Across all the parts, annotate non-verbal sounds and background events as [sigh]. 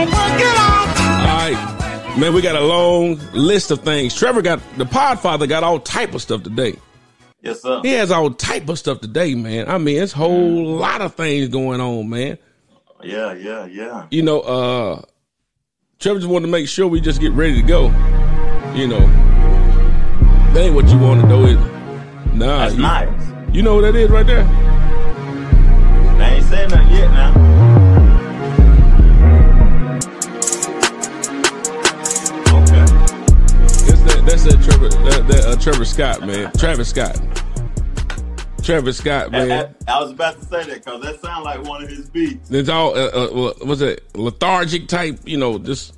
All right, man, we got a long list of things. Trevor got the Podfather got all type of stuff today. Yes, sir. He has all type of stuff today, man. I mean, it's a whole lot of things going on, man. Yeah, yeah, yeah. You know, uh Trevor just wanted to make sure we just get ready to go. You know, that ain't what you want to do, is it? Nah, That's you, nice. you know what that is right there? That's that. That's that Trevor. That, that uh, Trevor Scott, man. Travis Scott. Travis Scott, man. I- I was about to say that because that sounds like one of his beats. It's all uh, uh, was it lethargic type? You know, just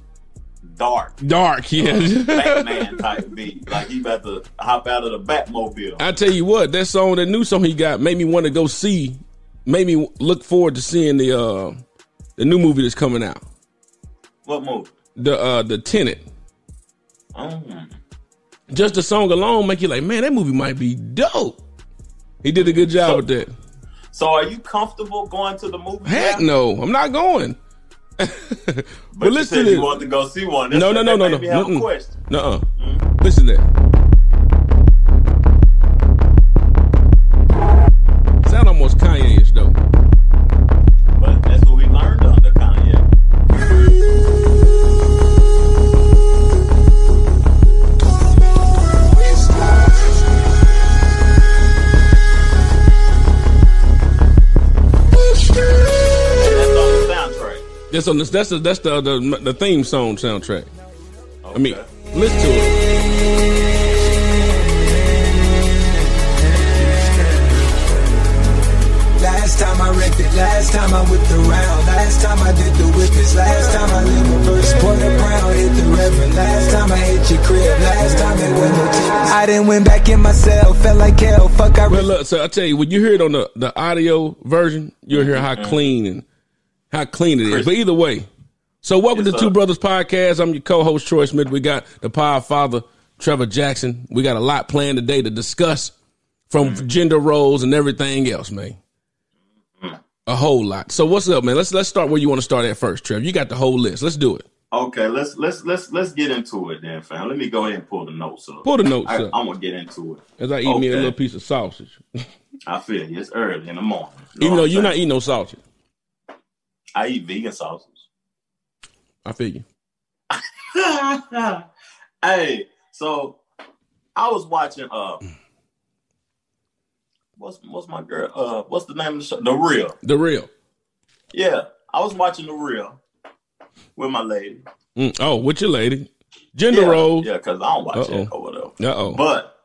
Dark. dark. Yeah. [laughs] Batman type beat. Like he about to hop out of the Batmobile. I tell you what, that song, that new song he got, made me want to go see. Made me look forward to seeing the uh the new movie that's coming out. What movie? The uh the Tenet. Mm. Just the song alone make you like, man, that movie might be dope. He did a good job So- with that. So are you comfortable going to the movie? Heck now? no, I'm not going. but But you listen you this. wanted to go see one. That's No, no, no, no, no. A question. Nuh-uh. Mm-hmm. Listen to that. That's on this. That's the that's the the, the theme song soundtrack. I mean, listen to it. Last time I wrecked it, last time I whipped around, last time I did the whippets, last time I lived reverse, pour the brown, hit the reverend, last time I hit your crib, last time it went no tickets. I didn't went back in myself, felt like hell, fuck I Well, look, so I tell you, when you hear it on the, the audio version, you'll hear how clean and how clean it is. But either way, so welcome Yes, to Two. Brothers Podcast. I'm your co-host Troy Smith. We got the Podfather Trevor Jackson. We got a lot planned today to discuss from Mm-hmm. gender roles and everything else, man. Mm-hmm. A whole lot. So what's up, man? Let's let's start where you want to start at first, Trevor. You got the whole list. Let's do it. Okay, let's let's let's let's get into it then, fam. Let me go ahead and pull the notes up. Pull the notes I, up. I'm gonna get into it. As I eat me a little piece of sausage, [laughs] I feel you. It's early in the morning. You even know though you're not eating no sausage. I eat vegan sauces. I you. [laughs] hey, so I was watching uh what's what's my girl uh what's the name of the show? The Real. The real. Yeah. I was watching The Real with my lady. Mm, oh, with your lady. Gender yeah, roles. Yeah, because I don't watch Uh-oh. it or whatever. Uh oh. But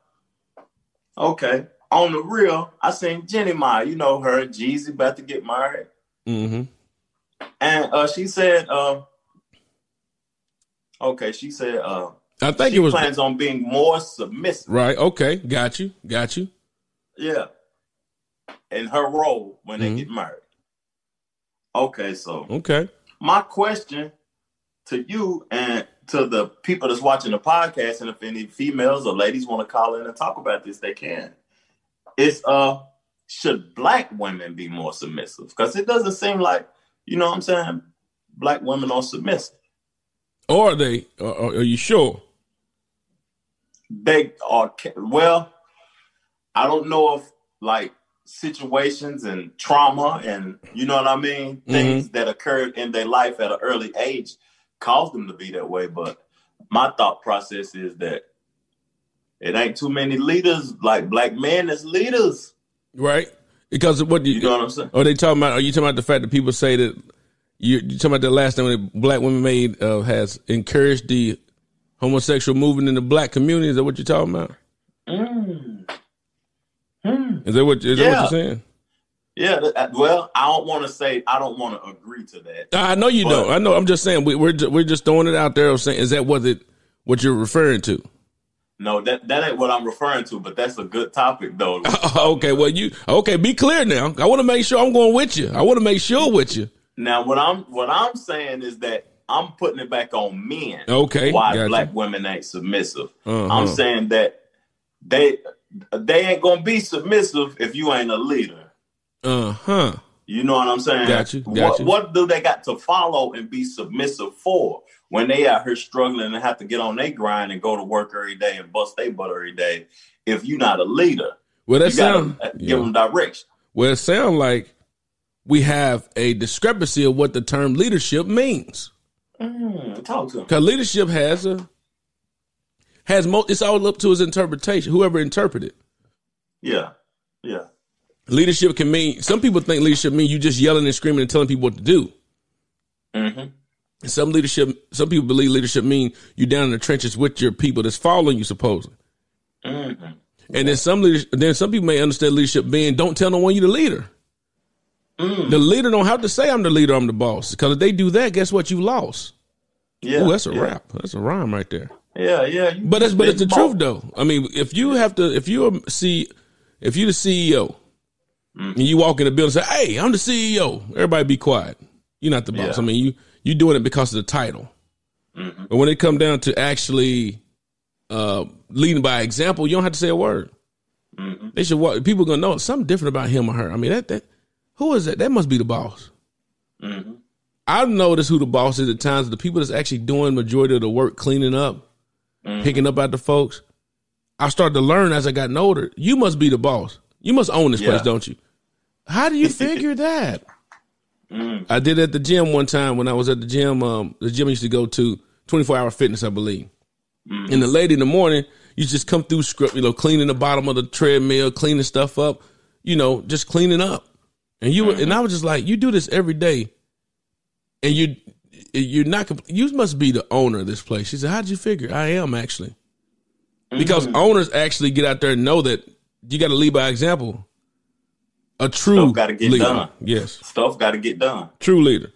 okay. On the real, I seen Jeannie Mai, you know her, Jeezy about to get married. Mm-hmm. And uh she said, uh, okay, she said uh I think she it was plans on being more submissive. right. Okay, got you, got you. Yeah. In her role when they Mhm. get married. Okay, so Okay. my question to you and to the people that's watching the podcast, and if any females or ladies want to call in and talk about this, they can. It's uh should black women be more submissive? Because it doesn't seem like, you know what I'm saying, black women are submissive. Or are they? Or, are you sure? They are well, I don't know if like situations and trauma and you know what I mean, mm-hmm. things that occurred in their life at an early age caused them to be that way. But my thought process is that it ain't too many leaders like black men as leaders. Right? Because what do you? You know what I'm saying? Are they talking about? Are you talking about the fact that people say that you? You talking about the last thing that black women made uh, has encouraged the homosexual movement in the black community? Is that what you're talking about? Mm. Hmm. Is that what? Is that what you're saying? Yeah, uh, well, I don't want to say I don't want to agree to that. I know you don't. I know. I'm just saying we, we're we're just throwing it out there. Of saying, is that what it what you're referring to? No, that that ain't what I'm referring to, but that's a good topic though. [laughs] okay, well you okay. Be clear now. I want to make sure I'm going with you. I want to make sure with you. Now, what I'm what I'm saying is that I'm putting it back on men. Okay, why gotcha. black women ain't submissive? Uh-huh. I'm saying that they they ain't gonna be submissive if you ain't a leader. Uh huh. You know what I'm saying? Got you, got what, what do they got to follow and be submissive for when they out here struggling and have to get on their grind and go to work every day and bust their butt every day? If you're not a leader, Well, that you gotta sound uh, yeah. give them direction. well, it sound like we have a discrepancy of what the term leadership means. Mm, talk to them. Because leadership has a has mo- it's all up to his interpretation. Whoever interpreted it. Yeah, yeah, leadership can mean. Some people think leadership mean you just yelling and screaming and telling people what to do. hmm And some leadership, some people believe leadership mean you're down in the trenches with your people that's following you supposedly. hmm And then some leaders, then some people may understand leadership being don't tell no one you're the leader. Mm. The leader don't have to say I'm the leader, I'm the boss. Because if they do that, guess what? You lost. yeah. Oh, that's a yeah. rap. That's a rhyme right there. Yeah, yeah. you- But it's but it's the both. truth though. I mean, if you have to, if you see, if you're the CEO, Mm. and you walk in the building and say, "Hey, I'm the CEO," everybody be quiet. You're not the boss. Yeah. I mean, you you doing it because of the title. Mm-hmm. But when it come down to actually uh, leading by example, you don't have to say a word. Mm-hmm. They should walk. People gonna know something different about him or her. I mean, that that who is that? That must be the boss. Mm-hmm. I've noticed who the boss is at times. The people that's actually doing majority of the work, cleaning up, Mm-hmm. picking up after the folks. I started to learn as I got older. You must be the boss. You must own this Yeah. place, don't you? How do you figure that? Mm. I did it at the gym one time when I was at the gym. Um, the gym I used to go to, twenty four hour fitness, I believe. Mm. And the lady in the morning, you just come through script, you know, cleaning the bottom of the treadmill, cleaning stuff up, you know, just cleaning up. And you and I was just like, you do this every day, and you you're not. You must be the owner of this place. She said, "How did you figure?" I am actually, because owners actually get out there and know that you got to lead by example. A true Stuff gotta get leader, done. yes, Stuff got to get done. true leader.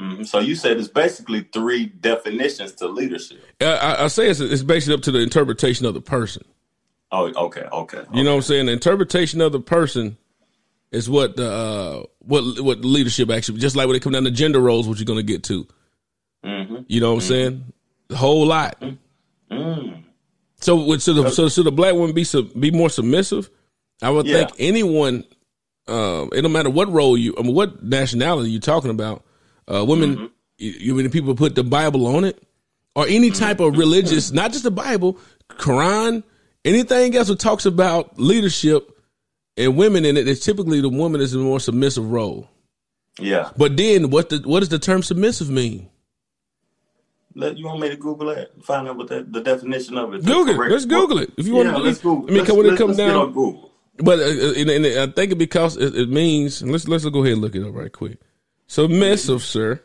Mhm. So you said it's basically three definitions to leadership. I, I, say it's, it's basically up to the interpretation of the person. Oh, okay, okay. You know what I'm saying? The interpretation of the person is what the uh, what what leadership actually just like when it come down to gender roles, what you're gonna get to. hmm You know what I'm saying? The whole lot. Mm. So would so the so should the black woman be sub, be more submissive? I would Yeah. think anyone, um, it don't matter what role you, I mean, what nationality you're talking about. Uh, women, Mm-hmm. you, you mean people put the Bible on it, or any type of religious, not just the Bible, Quran, anything else that talks about leadership and women in it. It's typically the woman is in a more submissive role. Yeah. But then, what the what does the term submissive mean? Let you want me to Google that? Find out what that, the definition of it. Google it. Let's Google it. If you yeah, want to, let's Google. I mean, let's, when it comes down, Google. But uh, uh, and, and I think it because it, it means let's let's go ahead and look it up right quick. Submissive, sir.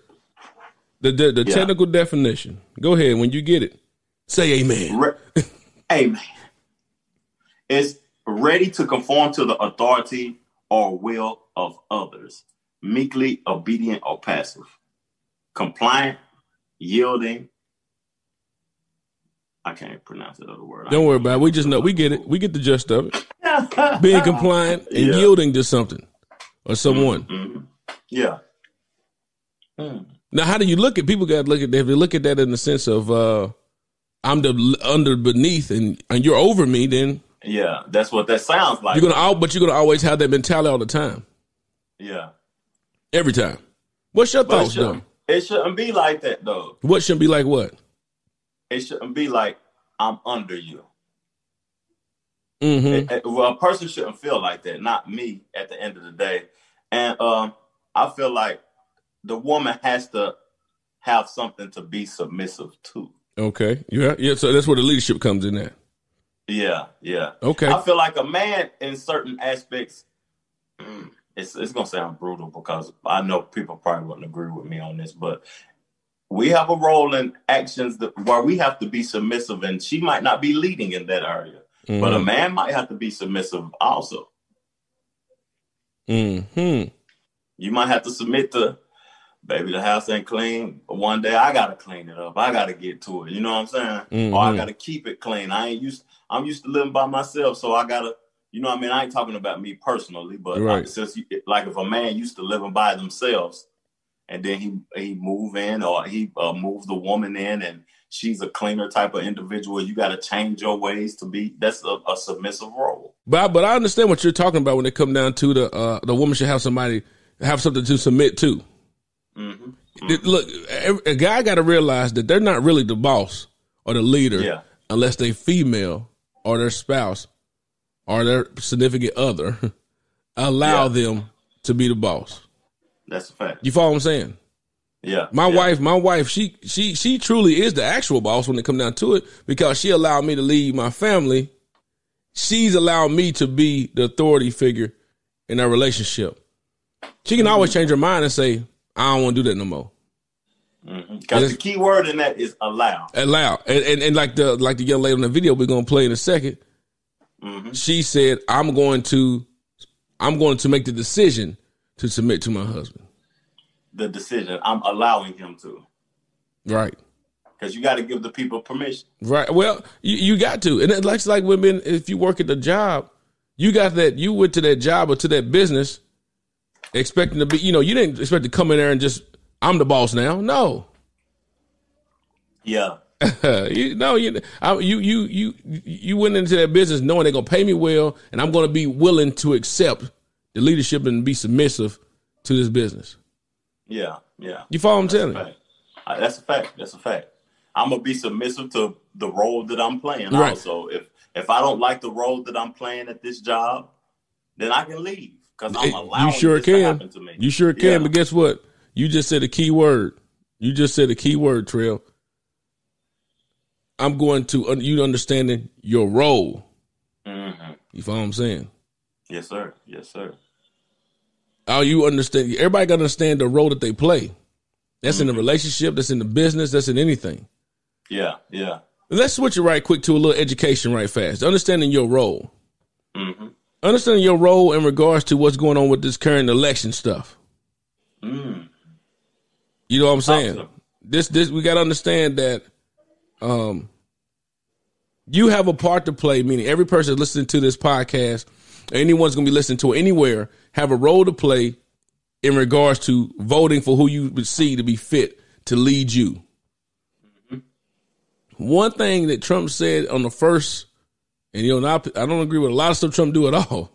The the, the Yeah. technical definition. Go ahead when you get it. Say amen. Re- Amen. Is ready to conform to the authority or will of others, meekly obedient or passive, compliant, yielding. I can't pronounce that other word. Don't worry about it. We just know we get it. We get the gist of it. It. Being compliant and Yeah. yielding to something or someone. Mhm. Yeah. Mm. Now, how do you look at people? Got to look at that. If you look at that in the sense of uh, I'm the under beneath and and you're over me, then Yeah, that's what that sounds like. you're gonna but you're gonna always have that mentality all the time, yeah. every time. What's your But it thoughts, though? it shouldn't be like that though. What shouldn't be like what? It shouldn't be like I'm under you. Mm-hmm. It- well, a person shouldn't feel like that, not me at the end of the day. And um, I feel like the woman has to have something to be submissive to. Okay. Yeah. Yeah. So that's where the leadership comes in. There. Yeah, yeah. Okay. I feel like a man in certain aspects, mm, it's it's gonna sound brutal because I know people probably wouldn't agree with me on this, but we have a role in actions that where we have to be submissive, and she might not be leading in that area, but a Mhm. man might have to be submissive also. Mhm. You might have to submit to, baby, the house ain't clean. One day I gotta clean it up. I gotta get to it. You know what I'm saying? Or I Mhm. gotta keep it clean. I ain't used. I'm used to living by myself, so I gotta. You know what I mean? I ain't talking about me personally, but Right. like, since you, like if a man used to living by themselves, and then he he move in or he uh, move the woman in, and she's a cleaner type of individual, you got to change your ways to be. That's a, a submissive role. But I, but I understand what you're talking about when it come down to the uh, the woman should have somebody have something to submit to. Mm-hmm. It- Look, a a guy got to realize that they're not really the boss or the leader Yeah. unless they female or their spouse or their significant other [laughs] allow Yeah. them to be the boss. That's a fact. You follow what I'm saying? Yeah. My yeah. wife, my wife, she she she truly is the actual boss when it come down to it because she allowed me to lead my family. She's allowed me to be the authority figure in our relationship. She can always change her mind and say, "I don't want to do that no more." Mm-hmm. Because the key word in that is allow. Allow and, and and like the like the young lady on the video we're gonna play in a 2nd mm-hmm. She said, "I'm going to, I'm going to make the decision to submit to my husband." The decision. I'm allowing him to. Right. Because you got to give the people permission. Right. Well, you, you got to, and it's like, like women. If you work at the job, you got that. You went to that job or to that business, expecting to be. You know, you didn't expect to come in there and just. I'm the boss now. No, Yeah. [laughs] you no, you, I, you, you, you, you went into that business knowing they're gonna pay me well, and I'm gonna be willing to accept the leadership and be submissive to this business. Yeah. Yeah. You follow what I'm telling you? That's a fact. That's a fact. I'm gonna be submissive to the role that I'm playing. Right. Also, if if I don't like the role that I'm playing at this job, then I can leave because I'm allowing you sure this to can. happen to me. You sure can. Yeah. But guess what? You just said a key word. You just said a key word, Trail. I'm going to you understanding your role. Mhm. You follow what I'm saying? Yes, sir. Yes, sir. How you understand? Everybody got to understand the role that they play. That's in the relationship. That's in the business. That's in anything. Yeah. Yeah. Let's switch it right quick to a little education right fast. Understanding your role. hmm Understanding your role in regards to what's going on with this current election stuff. Mm. You know what I'm saying? Awesome. This this we got to understand that um you have a part to play meaning every person listening to this podcast anyone's going to be listening to anywhere have a role to play in regards to voting for who you would see to be fit to lead you. One thing that Trump said on the first and you know not, I don't agree with a lot of stuff Trump do at all.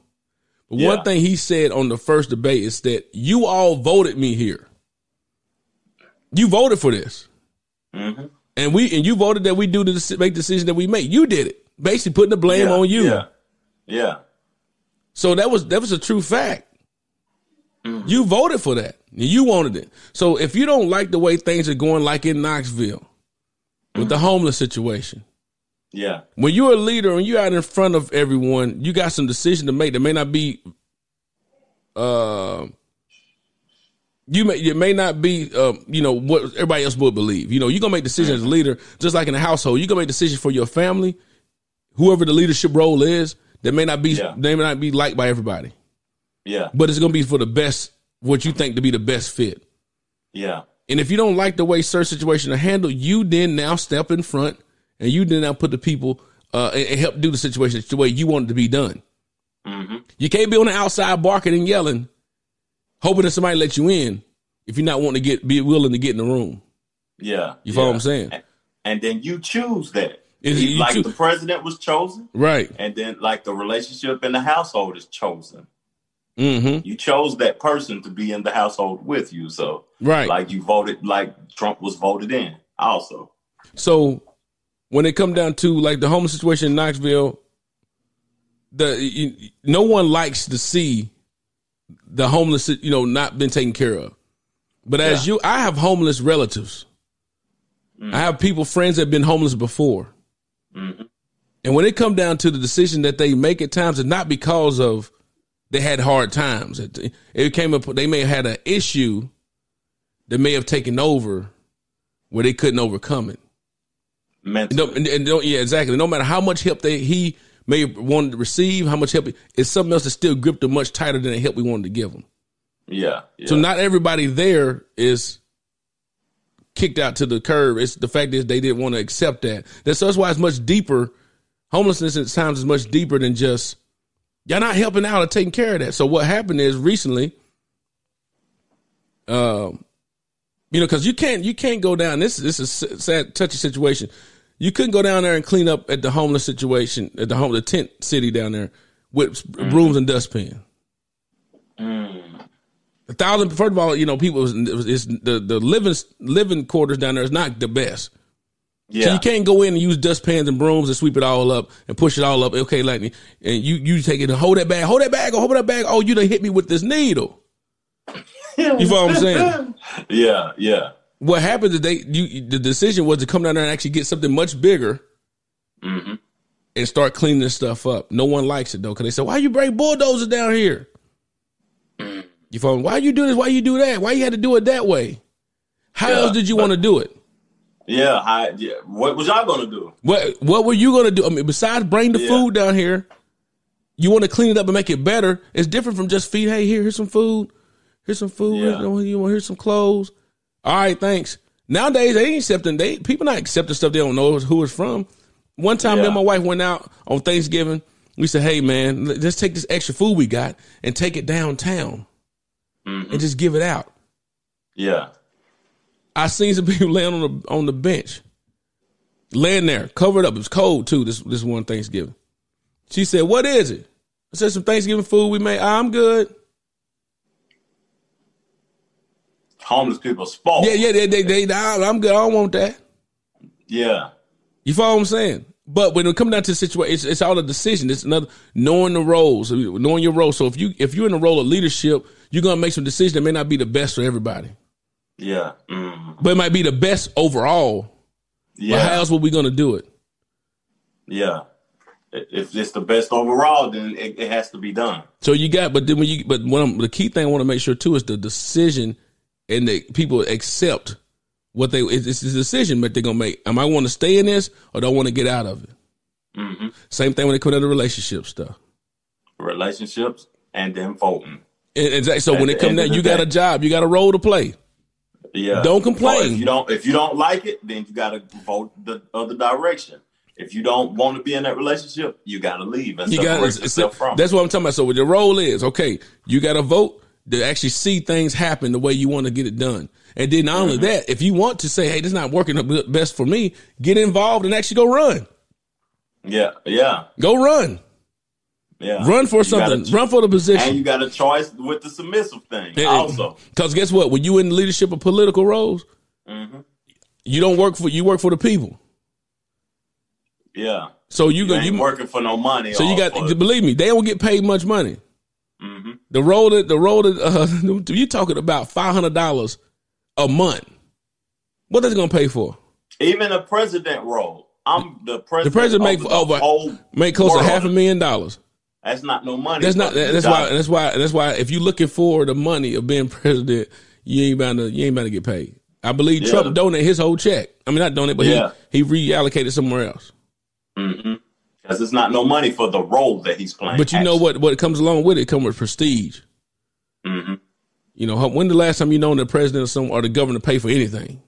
But Yeah. one thing he said on the first debate is that you all voted me here. You voted for this. hmm And we and you voted that we do the make the decision that we make. You did it. Basically putting the blame yeah. on you. Yeah. Yeah. So that was that was a true fact. You voted for that. You wanted it. So if you don't like the way things are going, like in Knoxville, with the homeless situation, Yeah. when you're a leader and you're out in front of everyone, you got some decision to make that may not be uh you may it may not be um, you know what everybody else would believe. You know, you're gonna make decisions as a leader, just like in a household, you're gonna make decisions for your family, whoever the leadership role is, that may not be Yeah. they may not be liked by everybody. Yeah. But it's gonna be for the best what you think to be the best fit. Yeah. And if you don't like the way certain situations are handled, you then now step in front and you then now put the people uh, and, and help do the situation the way you want it to be done. hmm You can't be on the outside barking and yelling, hoping that somebody let you in if you're not wanting to get be willing to get in the room. Yeah. You follow yeah. what I'm saying? And, and then you choose that. Is- you like choo- the president was chosen, Right. and then like the relationship in the household is chosen. Mm-hmm. You chose that person to be in the household with you. So Right. like you voted like Trump was voted in also. So when it come down to like the homeless situation in Knoxville, the you, no one likes to see the homeless, you know, not been taken care of. But as Yeah. you, I have homeless relatives. I have people, friends that have been homeless before. Mhm. And when it come down to the decision that they make at times, it's not because of they had hard times. It, it came up, they may have had an issue that may have taken over where they couldn't overcome it. Mentally. No, and, yeah, exactly. No matter how much help they he may have wanted to receive, how much help it's something else that still gripped them much tighter than the help we wanted to give them. yeah. yeah. So not everybody there is kicked out to the curb. It's the fact is they didn't want to accept that. That's that's why it's much deeper. Homelessness at times is much deeper than just y'all not helping out or taking care of that. So what happened is recently, um, you know, because you can't you can't go down. This this is a sad touchy situation. You couldn't go down there and clean up at the homeless situation at the home the tent city down there with brooms and dustpan. Mm. Thousand. First of all, you know, people is the the living living quarters down there is not the best. Yeah. So you can't go in and use dustpans and brooms and sweep it all up and push it all up. Okay, like and you you take it and hold that bag, hold that bag, hold that bag. Oh, you done hit me with this needle. You feel what I'm saying? [laughs] yeah, yeah. What happened is they you the decision was to come down there and actually get something much bigger Mm-hmm. and start cleaning this stuff up. No one likes it though, because they say, "Why you bring bulldozers down here?" You me? Why you do this? Why you do that? Why you had to do it that way? How Yeah, else did you want to do it? Yeah, I, yeah. What was y'all gonna do? What What were you gonna do? I mean, besides bring the Yeah. food down here, you want to clean it up and make it better. It's different from just feed. Hey, here, here's some food. Here's some food. Yeah. You know, you want here's some clothes. All right, thanks. Nowadays they ain't accepting. They people not accepting stuff they don't know who it's from. One time, me Yeah. and my wife went out on Thanksgiving. We said, "Hey, man, let's take this extra food we got and take it downtown Mhm. and just give it out." Yeah, I seen some people [laughs] laying on the on the bench, laying there, covered up. It was cold too. This this one Thanksgiving. She said, "What is it?" I said, "Some Thanksgiving food we made." I'm good. homeless people spoil. Yeah, yeah, they, they, they, nah, I'm good. I don't want that. yeah, You follow what I'm saying? But when it comes down to the situation, it's, it's all a decision. It's another knowing the roles, knowing your role. So if you if you're in a role of leadership, you're gonna make some decisions that may not be the best for everybody, yeah, mm, but it might be the best overall. But how else were we gonna do it? yeah. If it's the best overall, then it, it has to be done. So you got, but then when you, but one the key thing I want to make sure too is the decision, and that people accept what they. It's, it's a decision that they're gonna make. Am I want to stay in this or do I want to get out of it? Mm-hmm. Same thing when it comes to the relationship stuff. Relationships and then voting. And, and so At when it comes down, you got day. a job, you got a role to play. Yeah. Don't So complain. if you don't, if you don't like it, then you got to vote the other direction. If you don't want to be in that relationship, you got to leave and You got from. that's what I'm talking about. So what your role is, okay, you got to vote to actually see things happen the way you want to get it done. And then not only Mm-hmm. that, if you want to say, hey, this is not working the best for me, get involved and actually go run. yeah, yeah, Go run. Yeah. Run for You something. run for the position. and you got a choice with the submissive thing And- also. Because guess what? When you in leadership of political roles, hmm you don't work for you work for the people. Yeah, So you you go ain't you working for no money. so you got believe me, they don't get paid much money. Mhm. The role that the role that uh, [laughs] you talking about five hundred dollars a month. What that's gonna pay for? even a president role. I'm the president. The president make over make close to half a million dollars. That's not no money. That's not that's why that's why that's why if you're looking for the money of being [laughs] president, you ain't about to you ain't about to get paid. I believe Yeah. Trump donated his whole check. I mean not donate, but Yeah. he, he reallocated somewhere else. Mm-hmm. Because it's not no money for the role that he's playing. But you know what what comes along with it comes with prestige. hmm You know, when the last time you known the president or some or the governor pay for anything?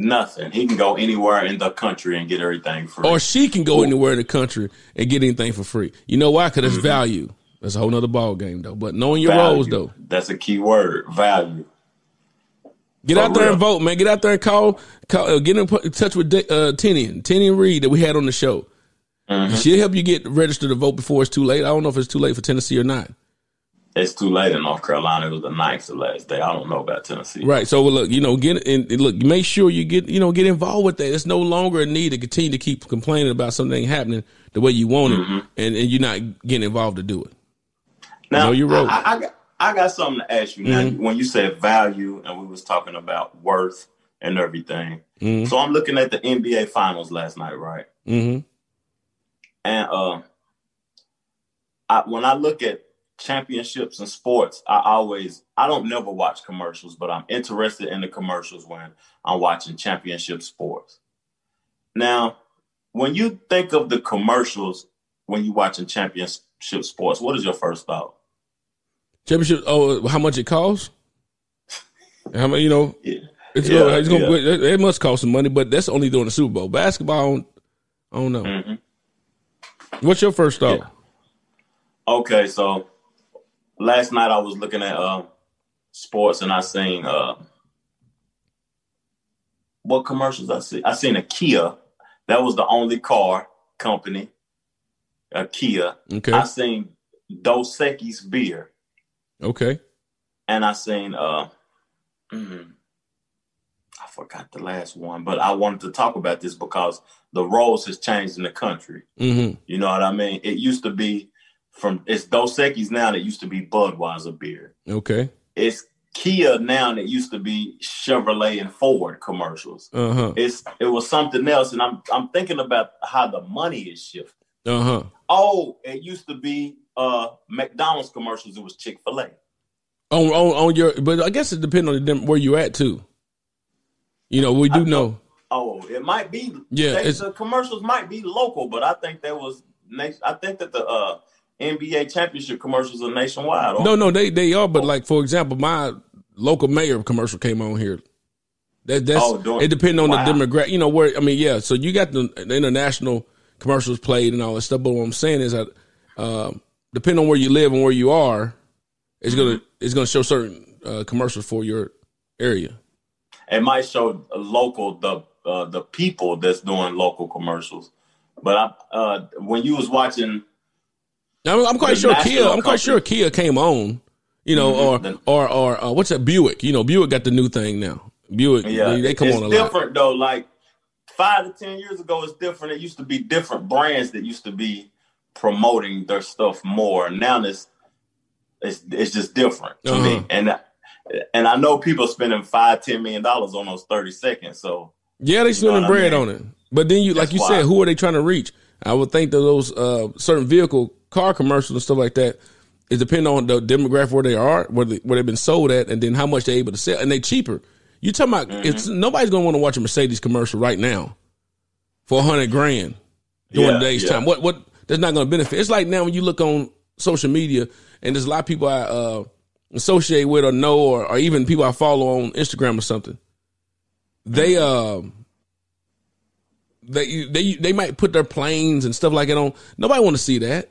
Nothing. He can go anywhere in the country and get everything free. Or she can go anywhere in the country and get anything for free. You know why? Because Mm-hmm. it's value. That's a whole nother ball game though. But knowing your Value. roles though. That's a key word. Value. Get For out there real. and vote, man. Get out there and call, call uh, get in touch with uh, Tinian, Tinian Reed that we had on the show. Mm-hmm. She'll help you get registered to vote before it's too late. I don't know if it's too late for Tennessee or not. It's too late in North Carolina. It was the ninth the last day. I don't know about Tennessee. Right. So look, you know, get in, look, make sure you get, you know, get involved with that. It's no longer a need to continue to keep complaining about something happening the way you want it, Mm-hmm. and, and you're not getting involved to do it. Now, Know your role. I, I, got, I got something to ask you. Now, Mm-hmm. when you said value, and we was talking about worth and everything, Mm-hmm. so I'm looking at the NBA Finals last night, right? Mm-hmm. And uh, I, when I look at championships and sports, I always I don't never watch commercials, but I'm interested in the commercials when I'm watching championship sports. Now, when you think of the commercials when you're watching championship sports, what is your first thought? Championship. Oh, how much it costs? How much? You know, Yeah. it's Yeah, gonna, it's gonna yeah. it, must cost some money, but that's only during the Super Bowl. Basketball, I don't, I don't know. hmm What's your first thought? Okay, so last night I was looking at uh, sports and I seen uh, what commercials I see. I seen a Kia. That was the only car company, a Kia. Okay, I seen Dos Equis beer. okay. and I seen uh, mm, I forgot the last one, but I wanted to talk about this because the roles has changed in the country. Mm-hmm. You know what I mean? It used to be from it's Dos Equis now that used to be Budweiser beer. Okay. It's Kia now that used to be Chevrolet and Ford commercials. Uh huh. It's it was something else, and I'm I'm thinking about how the money is shifted. Uh huh. Oh, it used to be uh McDonald's commercials. It was Chick Fil A. On, on on your, but I guess it depends on the, where you at too. You know, we do know. Oh, it might be. Yeah, they- the commercials might be local, but I think that was. I think that the uh, NBA championship commercials are nationwide. No, no, they they are, but like for example, my local mayor commercial came on here. That that's Oh, it depends on wow. the demographic. You know where I mean, yeah. So you got the, the international commercials played and all that stuff. But what I'm saying is that uh, depending on where you live and where you are, it's gonna Mm-hmm. it's gonna show certain uh, commercials for your area. it might show local the uh, the people that's doing local commercials. But I, uh, when you was watching, I'm, I'm quite sure Kia. I'm quite sure Kia came on. You know, Mhm. or or or uh, what's that Buick? You know, Buick got the new thing now. Buick, yeah, they, they come it's on a lot. different though. Like five to ten years ago, it's different. It used to be different brands that used to be promoting their stuff more. Now it's it's it's just different to Uh-huh. me. And and I know people spending five ten million dollars on those thirty seconds. So Yeah, they spending what I bread mean? on it. But then you, like you why. said, who are they trying to reach? I would think that those uh, certain vehicle car commercials and stuff like that. It depends on the demographic where they are, where, they, where they've been sold at, and then how much they're able to sell, and they cheaper. You talking about? Mm-hmm. It's nobody's gonna want to watch a Mercedes commercial right now for a hundred grand during Yeah, the day's yeah. time. What what that's not gonna benefit. It's like now when you look on social media, and there's a lot of people I uh, associate with or know, or, or even people I follow on Instagram or something. They um they they they might put their planes and stuff like that on. Nobody want to see that.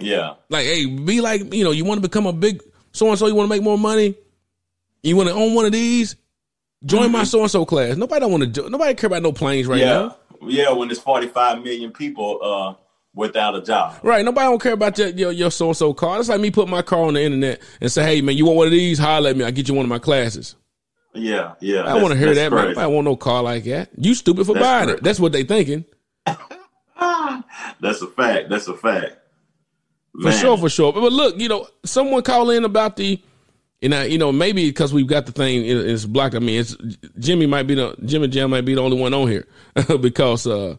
Yeah, Like, hey, be like you know, you want to become a big so and so. You want to make more money. You want to own one of these. Join my so and so class. Nobody don't want to do. Nobody care about no planes right yeah, now. yeah. When there's forty five million people uh, without a job. Right. Nobody don't care about your your, your so and so car. It's like me putting my car on the internet and say, hey man, you want one of these? Holler at me. I'll get you one of my classes. Yeah, yeah. I want to hear that. Man. I want no car like that. You stupid for That's buying crazy. it. That's what they thinking. [laughs] That's a fact. That's a fact. For sure, for sure. But look, you know, someone call in about the, and I, you know, maybe because we've got the thing, it- it's blocked. I mean, it's Jimmy might be the Jimmy Jam might be the only one on here [laughs] because, uh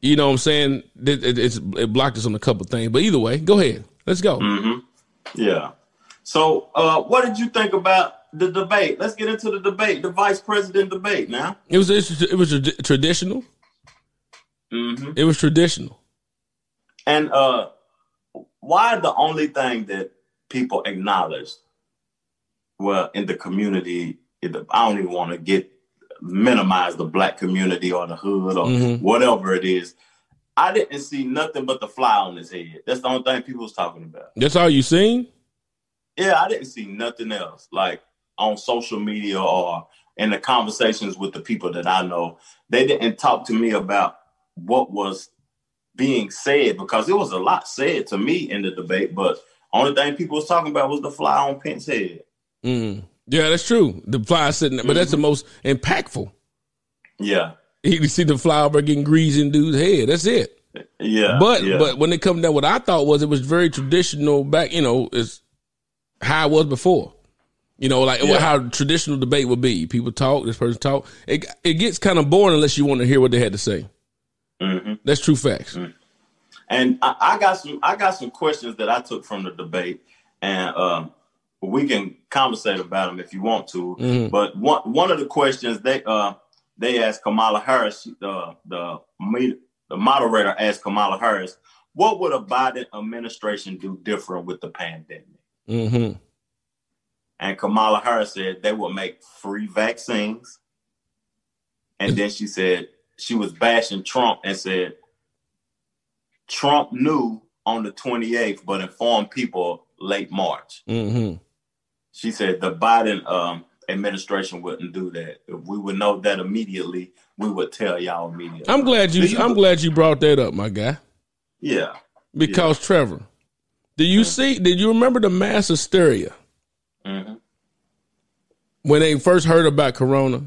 you know, what I'm saying it, it, it's it blocked us on a couple things. But either way, go ahead, let's go. Yeah. So, uh, what did you think about the debate? Let's get into the debate, the vice president debate now. It was it was trad- traditional. hmm It was traditional. And uh, why the only thing that people acknowledged, well, in the community, I don't even want to get minimize the black community or the hood or Mhm. whatever it is. I didn't see nothing but the fly on his head. That's the only thing people was talking about. That's all you seen. Yeah, I didn't see nothing else like on social media or in the conversations with the people that I know. They didn't talk to me about what was being said because it was a lot said to me in the debate, but only thing people was talking about was the fly on Pence's head. Mm. Yeah, that's true. The fly sitting, there, but that's the most impactful. Yeah. You see the fly over getting greasy in dude's head. That's it. Yeah. But yeah. but when it comes down, what I thought was it was very traditional back. You know, is how it was before. You know, like Yeah. how traditional debate would be. People talk, this person talk. It it gets kind of boring unless you want to hear what they had to say. Mhm. That's true facts. And I, I got some I got some questions that I took from the debate, and um, we can conversate about them if you want to. Mhm. But one one of the questions they uh they asked Kamala Harris, the the the moderator asked Kamala Harris, what would a Biden administration do different with the pandemic? hmm And Kamala Harris said they would make free vaccines. And then she said she was bashing Trump and said Trump knew on the 28th, but informed people late March. hmm She said the Biden um, administration wouldn't do that. If we would know that immediately, we would tell y'all immediately. I'm glad you. I'm glad you brought that up, my guy. Yeah. Because Trevor, do you see? Did you remember the mass hysteria when they first heard about Corona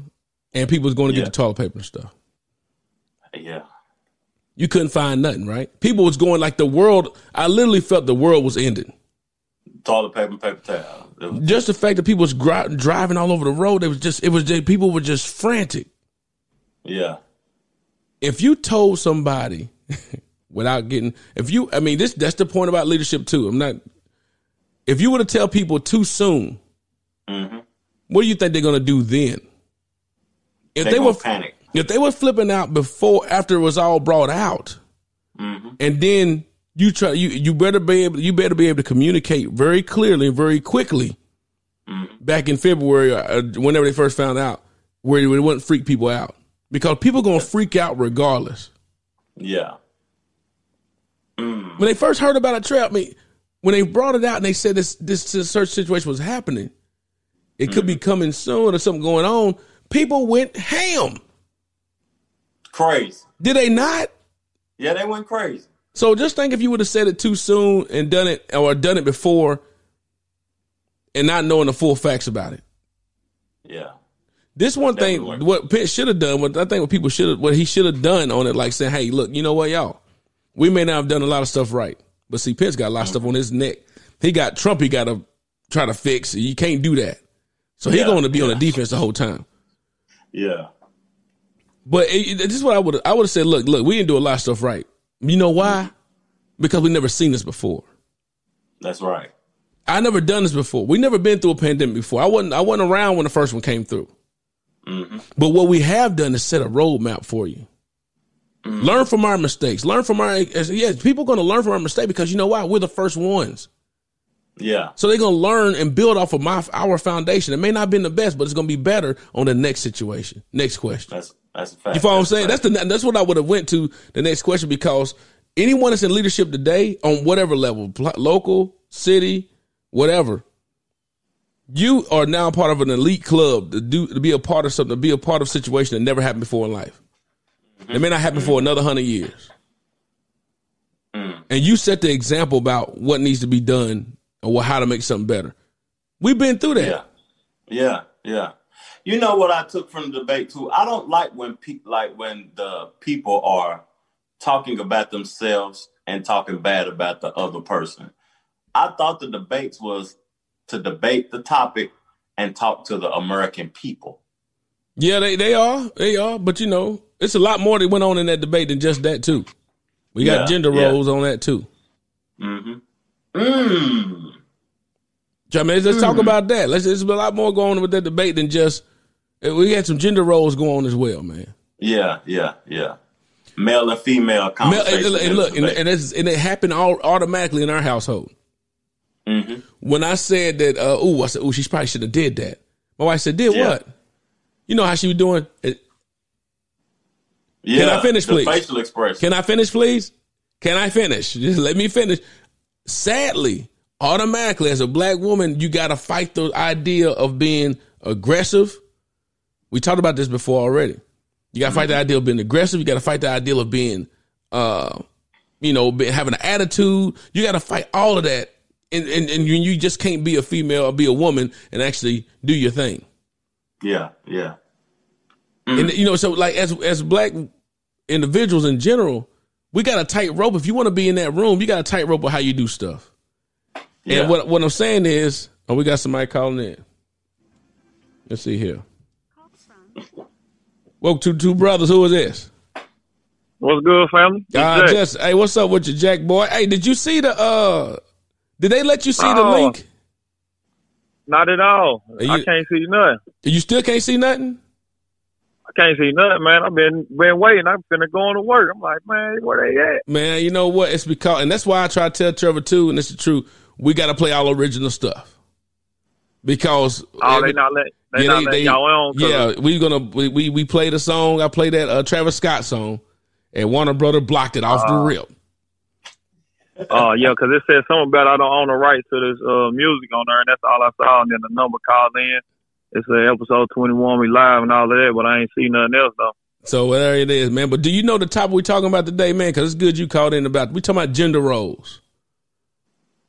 and people was going to Yeah. get the toilet paper and stuff. Yeah. You couldn't find nothing, right? People was going like the world. I literally felt the world was ending. Toilet paper, paper towel. Was- Just the fact that people was gri- driving all over the road, it was just it was just, people were just frantic. yeah. If you told somebody [laughs] without getting, if you, I mean, this that's the point about leadership too. I'm not. If you were to tell people too soon, hmm what do you think they're gonna do then? If They, they were panic. If they were flipping out before after it was all brought out, hmm and then you try you you better be able you better be able to communicate very clearly and very quickly Mhm. back in February uh, whenever they first found out where it wouldn't freak people out because people gonna freak out regardless. Yeah. Mm. When they first heard about a trap, I mean, when they brought it out and they said this this search situation was happening, it could be coming soon or something going on. People went ham. Crazy. Did they not? Yeah, they went crazy. So just think if you would have said it too soon and done it or done it before and not knowing the full facts about it. Yeah. This one thing, what Pitt should have done, what I think what people should have, what he should have done on it, like saying, "Hey, look, you know what, y'all, we may not have done a lot of stuff right, but see, Pitt's got a lot of stuff mm-hmm. on his neck. He got Trump. He got to try to fix. You can't do that. So he's Yeah, going to be on the defense the whole time. Yeah. But it, this is what I would I would have said. Look, look, we didn't do a lot of stuff right. You know why? Because we never seen this before. That's right. I never done this before. We never been through a pandemic before. I wasn't I wasn't around when the first one came through. hmm But what we have done is set a roadmap for you. Learn from our mistakes. Learn from our yes. People going to learn from our mistake because you know why? We're the first ones. Yeah. So they're gonna learn and build off of my our foundation. It may not have been the best, but it's gonna be better on the next situation, next question. That's that's a fact. You follow what I'm saying? That's the that's what I would have went to the next question because anyone that's in leadership today on whatever level, local, city, whatever, you are now part of an elite club to do to be a part of something, to be a part of a situation that never happened before in life. It may not happen for another hundred years. Mm. And you set the example about what needs to be done or how to make something better. We've been through that. Yeah. Yeah. Yeah. You know what I took from the debate too? I don't like when people like when the people are talking about themselves and talking bad about the other person. I thought the debates was to debate the topic and talk to the American people. Yeah, they, they are. They are. But you know, it's a lot more that went on in that debate than just that too. We got Yeah, gender yeah. roles on that too. Mm-hmm. Mm. So, I mean, let's, let's talk about that. Let's there's a lot more going on with that debate than just we had some gender roles going on as well, man. Yeah, yeah, yeah. Male and female conversation. and, and look, and, and, it's, and it happened all automatically in our household. hmm When I said that, uh, ooh, I said, ooh, she probably should have did that. My wife said, did Yeah. what? You know how she was doing? it? yeah, I finish, please? Facial expression. Can I finish, please? Can I finish? [laughs] Just let me finish. Sadly, automatically, as a black woman, you got to fight the idea of being aggressive. We talked about this before already. You got to fight the idea of being aggressive. You got to fight the idea of being, uh, you know, having an attitude. You got to fight all of that, and, and and you just can't be a female or be a woman and actually do your thing. yeah, yeah. And you know, so like as as black individuals in general, we got a tight rope. If you want to be in that room, you got a tight rope of how you do stuff. Yeah. And what what I'm saying is, oh, we got somebody calling in. Let's see here. Well, two two brothers. Who is this? What's good, family? Uh, just hey, what's up with you, Jack boy? Hey, did you see the? uh Did they let you see the link? Not at all. you- I can't see nothing. You still can't see nothing. I can't see nothing, man. I've been been waiting. I'm finna go on to work. I'm like, man, where they at? Man, you know what? It's because, and that's why I try to tell Trevor too, and it's the truth. We got to play all original stuff because Oh, they not let they Yeah, not they- let they- y'all on. Yeah, we gonna we we, we played a song. I played that uh, Travis Scott song, and Warner Brother blocked it off the Uh, rip. Oh yeah, because it said something about I don't own the rights to this uh, music on there, and that's all I saw. And then the number called in. It's said episode twenty one, we live and all of that, but I ain't see nothing else though. So there it is, man. But do you know the topic we talking about today, man? Because it's good you called in about. We talking about gender roles.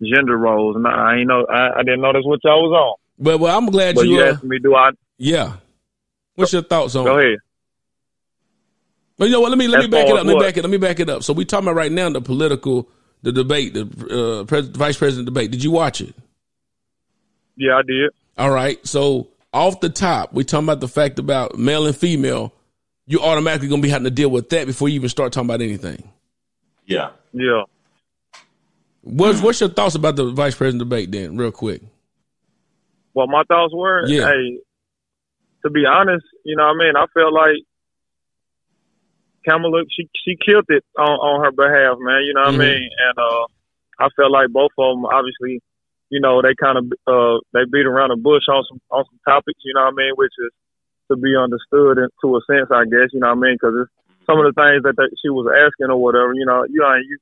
Gender roles, and I ain't know. I, I didn't know that's what y'all was But well, I'm glad But you. you Uh, asked me, do I? yeah. What's your thoughts on? Go it? ahead. But you know what? Let me let me back it up. Let me back it. Let me back it up. So we talking about right now the political, the debate, the uh, pres- vice president debate. Did you watch it? Yeah, I did. All right. So off the top, we talking about the fact about male and female. You automatically gonna be having to deal with that before you even start talking about anything. Yeah. Yeah. What's what's your thoughts about the vice president debate? Then, real quick. What my thoughts were? Yeah. Hey, to be honest, you know what I mean? I felt like Kamala, she she killed it on, on her behalf, man. You know what Mhm. I mean? And uh, I felt like both of them, obviously, you know, they kind of uh, they beat around the bush on some on some topics. You know what I mean? Which is to be understood in, to a sense, I guess. You know what I mean? Because some of the things that they, she was asking or whatever, you know, you know, you,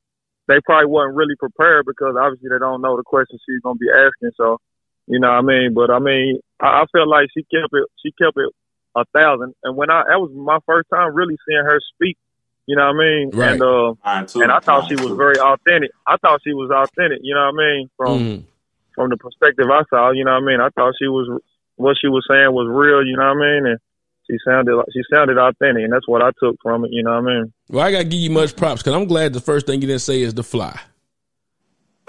they probably wasn't really prepared because obviously they don't know the questions she's gonna be asking. So, you know what I mean? But I mean, I, I felt like she kept it. She kept it a thousand. And when I that was my first time really seeing her speak. You know what I mean? Right. And uh, Mine too. and I thought she was too. very authentic. I thought she was authentic. You know what I mean? From Mhm. from the perspective I saw, you know what I mean? I thought she was what she was saying was real, you know what I mean? And she sounded like she sounded authentic and that's what I took from it, you know what I mean? Well, I gotta give you much props because I'm glad the first thing you didn't say is the fly.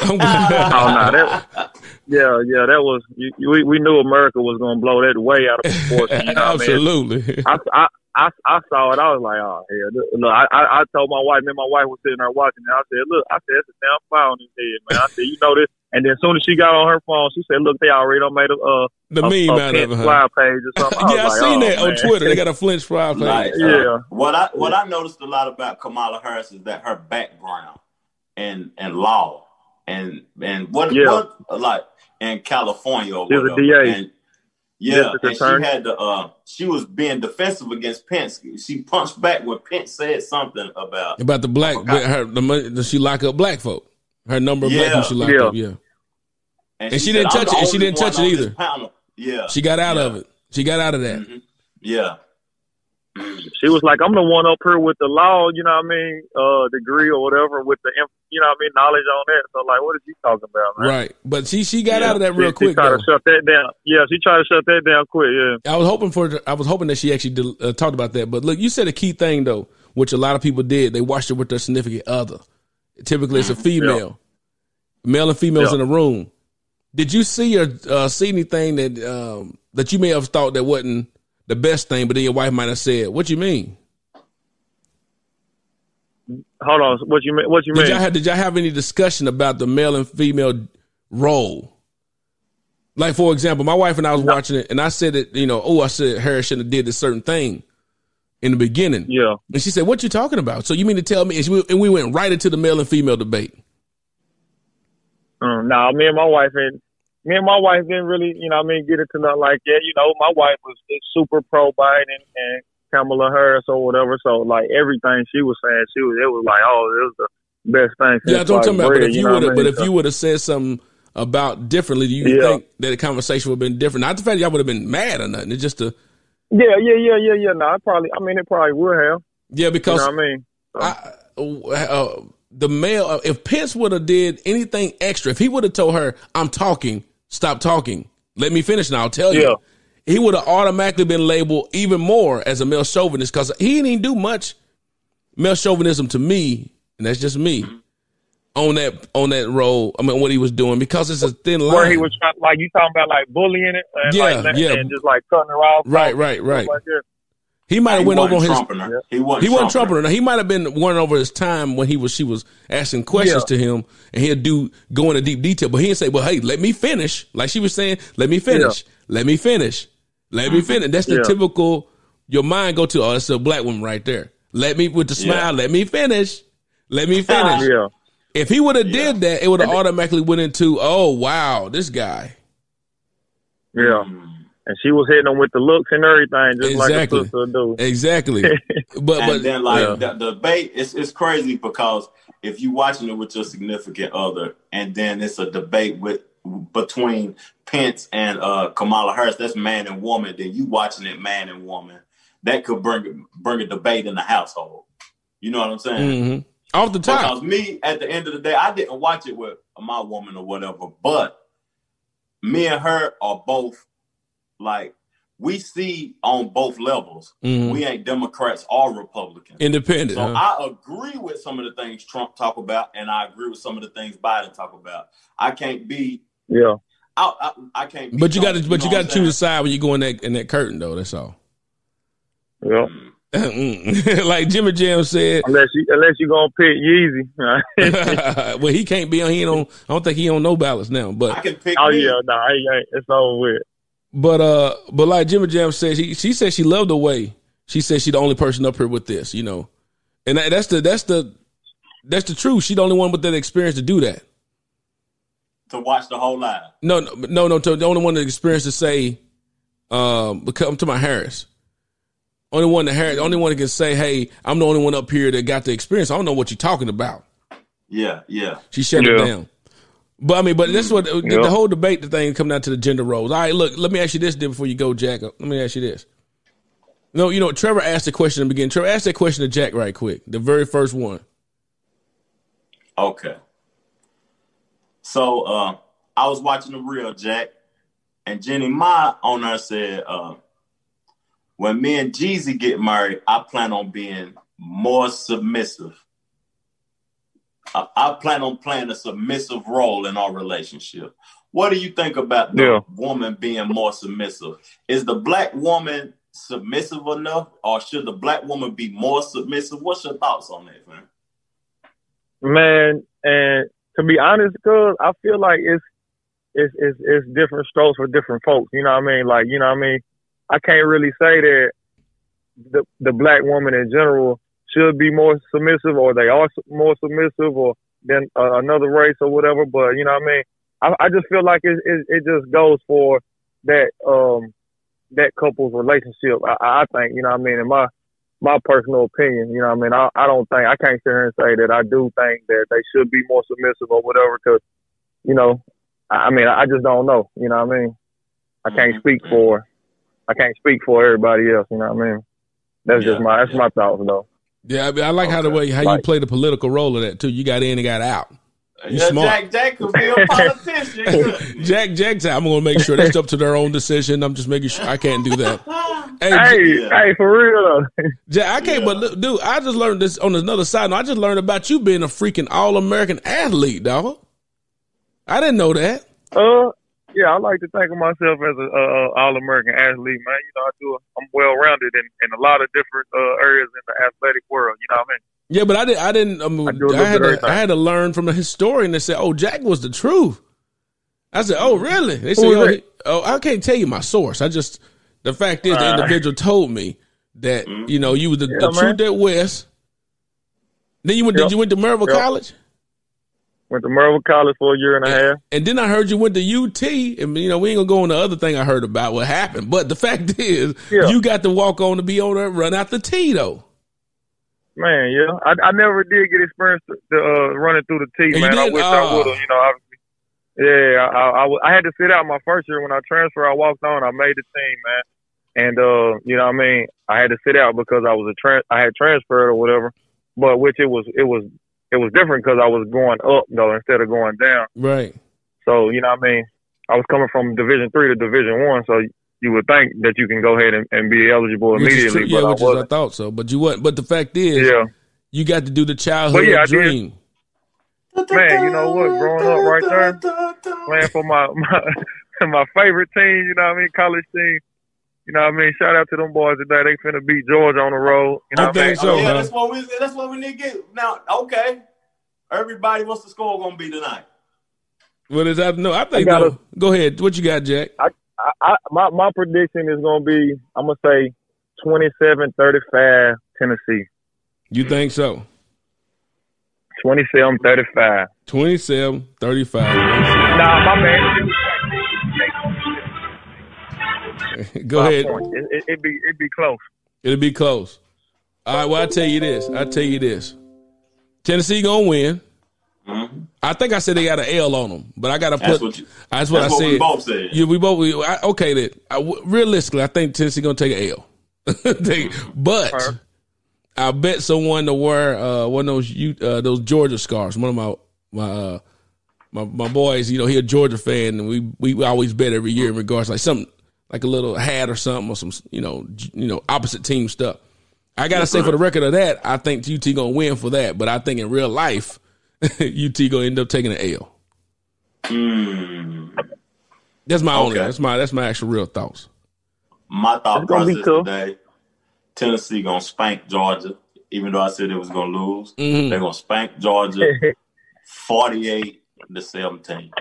I'm glad. Oh no, that yeah, yeah, that was you, you- we we knew America was gonna blow that way out of proportion. You know what I mean? Absolutely. I, I I I saw it. I was like, oh hell. Look, I I I told my wife. Me and my wife was sitting there watching it. I said, look, I said, it's a damn fly on his head, man. I said, you know this. And then as soon as she got on her phone, she said, look, they already done made a uh The a, meme a out Pence of it. Huh? fly page or something. I [laughs] yeah, I like, seen oh, that on. Twitter. They got a [laughs] flinch fry page. Like, uh, Yeah. what I what I noticed a lot about Kamala Harris is that her background and and law and and what Yeah. what like in California or She was a. DA. And, yeah, District and she had to uh she was being defensive against Pence. She punched back when Pence said something about About the black, her the money that she lock up black folk. Her number of black Yeah. people she locked Yeah. up. Yeah, And she said, didn't "I'm touch it, and she didn't touch it either. Yeah, she got out Yeah. of it. She got out of that. Mhm. yeah. She was like, I'm the one up here with the law, you know what I mean, uh, degree or whatever, with the, you know what I mean, knowledge on that. So like, what is she talking about, man? Right, but she she got Yeah. out of that real she, quick She tried though. to shut that down. Yeah, she tried to shut that down quick. Yeah. I was hoping for. I was hoping that she actually did, uh, talked about that. But look, you said a key thing though, which a lot of people did. They watched it with their significant other. Typically, it's a female, male and females Yeah. in a room. Did you see or uh, see anything that um, that you may have thought that wasn't the best thing, but then your wife might have said, "What you mean?" Hold on. What you mean? What you Did mean? y'all have, did y'all have any discussion about the male and female role? Like for example, my wife and I was watching it, and I said that you know, oh, I said Harris shouldn't have did this certain thing in the beginning. yeah. And she said, "What you talking about?" So you mean to tell me? And, she, and we went right into the male and female debate. Um, nah, me and my wife and me and my wife didn't really, you know, I mean, get into nothing like that. You know, my wife was super pro Biden and Kamala Harris or whatever. So like everything she was saying, she was it was like, oh, it was the best thing. Yeah, don't what I'm talking sliced about. But if you know would I but if you would have said something about differently, do you Yeah. think that the conversation would have been different? Not the fact that y'all would have been mad or nothing. It's just a yeah, yeah, yeah, yeah, yeah. No, I probably, I mean, it probably would have. yeah You because know what I mean? I, uh, the male, uh, if Pence would have did anything extra, if he would have told her, "I'm talking, stop talking, let me finish, and I'll tell Yeah. you," he would have automatically been labeled even more as a male chauvinist because he didn't even do much male chauvinism to me, and that's just me on that on that role. I mean, what he was doing because it's a thin line. Where he was trying, like you talking about, like bullying it, and Yeah, like, yeah. and just like cutting her off, Right, right, right. Like. He might have went over on his. her. Yeah. He wasn't. He wasn't trumping trumping her. her. Now, he might have been running over his time when he was she was asking questions Yeah. to him, and he'd do go into deep detail. But he didn't say, "Well, hey, let me finish." Like she was saying, "Let me finish. Let me finish. Let me mm-hmm. finish." That's the Yeah. typical. Your mind go to, "Oh, that's a black woman right there." Let me with the smile. Yeah. Let me finish. Let me finish. [laughs] Yeah, If he would have Yeah. did that, it would have automatically went into, "Oh, wow, this guy." yeah. Mm. And she was hitting him with the looks and everything, just Exactly. like a sister would do. Exactly. [laughs] but and then like yeah. the, the debate it's it's crazy because if you're watching it with your significant other and then it's a debate with between Pence and uh Kamala Harris, that's man and woman, then you watching it man and woman. That could bring bring a debate in the household. You know what I'm saying? Mm-hmm. off the top. Because me, at the end of the day, I didn't watch it with my woman or whatever, but me and her are both like we see on both levels. Mhm. We ain't Democrats or Republicans. Independent. So huh? I agree with some of the things Trump talk about, and I agree with some of the things Biden talk about. I can't be. Yeah. I, I, I can't. Be but you got to, but you got to choose I'm a side when you go in that in that curtain, though. That's all. Yeah. Mm. [laughs] like Jimmy Jam said, Unless you unless you gonna pick Yeezy. [laughs] well, he can't be on. He ain't on. I don't think he on no ballots now. But I can pick. oh me. yeah, no, I ain't. It's over with. But uh, but like Jimmy Jam said, she she said she loved the way she said she the only person up here with this, you know, and that, that's the that's the that's the truth. She the only one with that experience to do that. to watch the whole live. No, no, no, no. to- The only one that experience to say, um, because I'm to my Harris. Only one that Harris, only one that can say, "Hey, I'm the only one up here that got the experience." I don't know what you're talking about. Yeah, yeah. She shut it Yeah. down. But I mean, but that's what the, the whole debate, the thing come down to the gender roles. All right, look, let me ask you this then before you go, Jack. Let me ask you this. No, you know, Trevor asked the question in the beginning. Trevor asked that question to Jack right quick, the very first one. Okay. So uh, I was watching the real Jack, and Jeannie Mai on there said, uh, "When me and Jeezy get married, I plan on being more submissive. I, I plan on playing a submissive role in our relationship." What do you think about the Yeah. woman being more submissive? Is the black woman submissive enough, or should the black woman be more submissive? What's your thoughts on that, man? Man, and to be honest, cuz I feel like it's it's it's it's different strokes for different folks. You know what I mean? Like, you know what I mean? I can't really say that the the black woman in general should be more submissive or they are more submissive or than uh, another race or whatever. But you know what I mean? I, I just feel like it, it it just goes for that um that couple's relationship. I, I think you know what I mean. In my my personal opinion, you know what I mean? I, I don't think, I can't sit here and say that I do think that they should be more submissive or whatever because, you know, I, I mean, I just don't know, you know what I mean? I can't Mhm. speak for, I can't speak for everybody else, you know what I mean? That's Yeah, just my, that's yeah. my thoughts though. Yeah, I, mean, I like how the way how you play the political role of that too. You got in and got out. You Yeah, smart. Jack, Jack could be a politician. [laughs] Jack, Jack said, "I'm going to make sure that's up to their own decision. I'm just making sure I can't do that." Hey, Hey, Yeah. hey, for real. Jack, I can't. But look, dude, I just learned this on another side. I just learned about you being a freaking All American athlete, dog. I didn't know that. uh, yeah, I like to think of myself as a, uh all American athlete, man. You know, I do, I'm well rounded in, in a lot of different uh, areas in the athletic world. You know what I mean? Yeah, but I didn't. I didn't. I, I I, had to. I had to learn from a historian that said, "Oh, Jack was the truth." I said, "Oh, really?" They said, "Oh, he- oh, I can't tell you my source. I just the fact is, the Uh. individual told me that you know you was the, the Yeah, man. truth at West. Then you went. Yep. Did you went to Maryville Yep. College? Went to Maryville College for a year and a half. And then I heard you went to UT, and you know we ain't gonna go on the other thing I heard about what happened. But the [laughs] fact is, Yeah. you got to walk on to be on there, run out the T though. Man, yeah, I, I never did get experience to, to, uh, running through the T, And man. I wish Oh. I would have, you know. Obviously, yeah, I, I, I, I had to sit out my first year when I transferred. I walked on, I made the team, man, and uh, you know, what I mean, I had to sit out because I was a trans, I had transferred or whatever. But which it was, it was, it was different because I was going up though instead of going down. Right. So you know, what I mean, I was coming from Division three to Division one, so you would think that you can go ahead and, and be eligible Which immediately, true, yeah, but I which is I thought so. But you wasn't. But the fact is, Yeah. you got to do the childhood Well, yeah, dream. Man, you know what? Growing up right there, playing for my [laughs] my, [laughs] my favorite team, you know what I mean, college team. You know what I mean? Shout out to them boys today. They finna beat Georgia on the road. You know I what I mean? think so, yeah, huh? that's what we that's what we need to get. Now, okay. Everybody, what's the score gonna be tonight? Well, What is that? No, I think. gotta- no. Go ahead. What you got, Jack? I, I, my my prediction is gonna be I'm gonna say 27-35 Tennessee. You think so? 27-35. 27, 35. Nah, my man. [laughs] Go Five ahead. points. It, it, it be it be close. It'll be close. All right. Well, I tell you this. I tell you this. Tennessee gonna win. Mhm. I think I said they got an L on them, but I got to put. That's put. what you- that's what That's I what said. we both said. Yeah, we both. We, I, okay, then. I, w- realistically, I think Tennessee gonna take an L. [laughs] Take- but Alright. I bet someone to wear uh, one of those you uh, those Georgia scarves. One of my my uh, my my boys, you know, he a Georgia fan, and we we always bet every year in regards like something like a little hat or something or some you know you know opposite team stuff. I gotta say for the record of that, I think UT gonna win for that, but I think in real life, [laughs] UT gonna end up taking an L. Mm. That's my only. That's my that's my actual real thoughts. My thought It's gonna be process cool. today: Tennessee gonna spank Georgia, even though I said it was gonna lose. Mhm. They're gonna spank Georgia, [laughs] forty-eight to seventeen.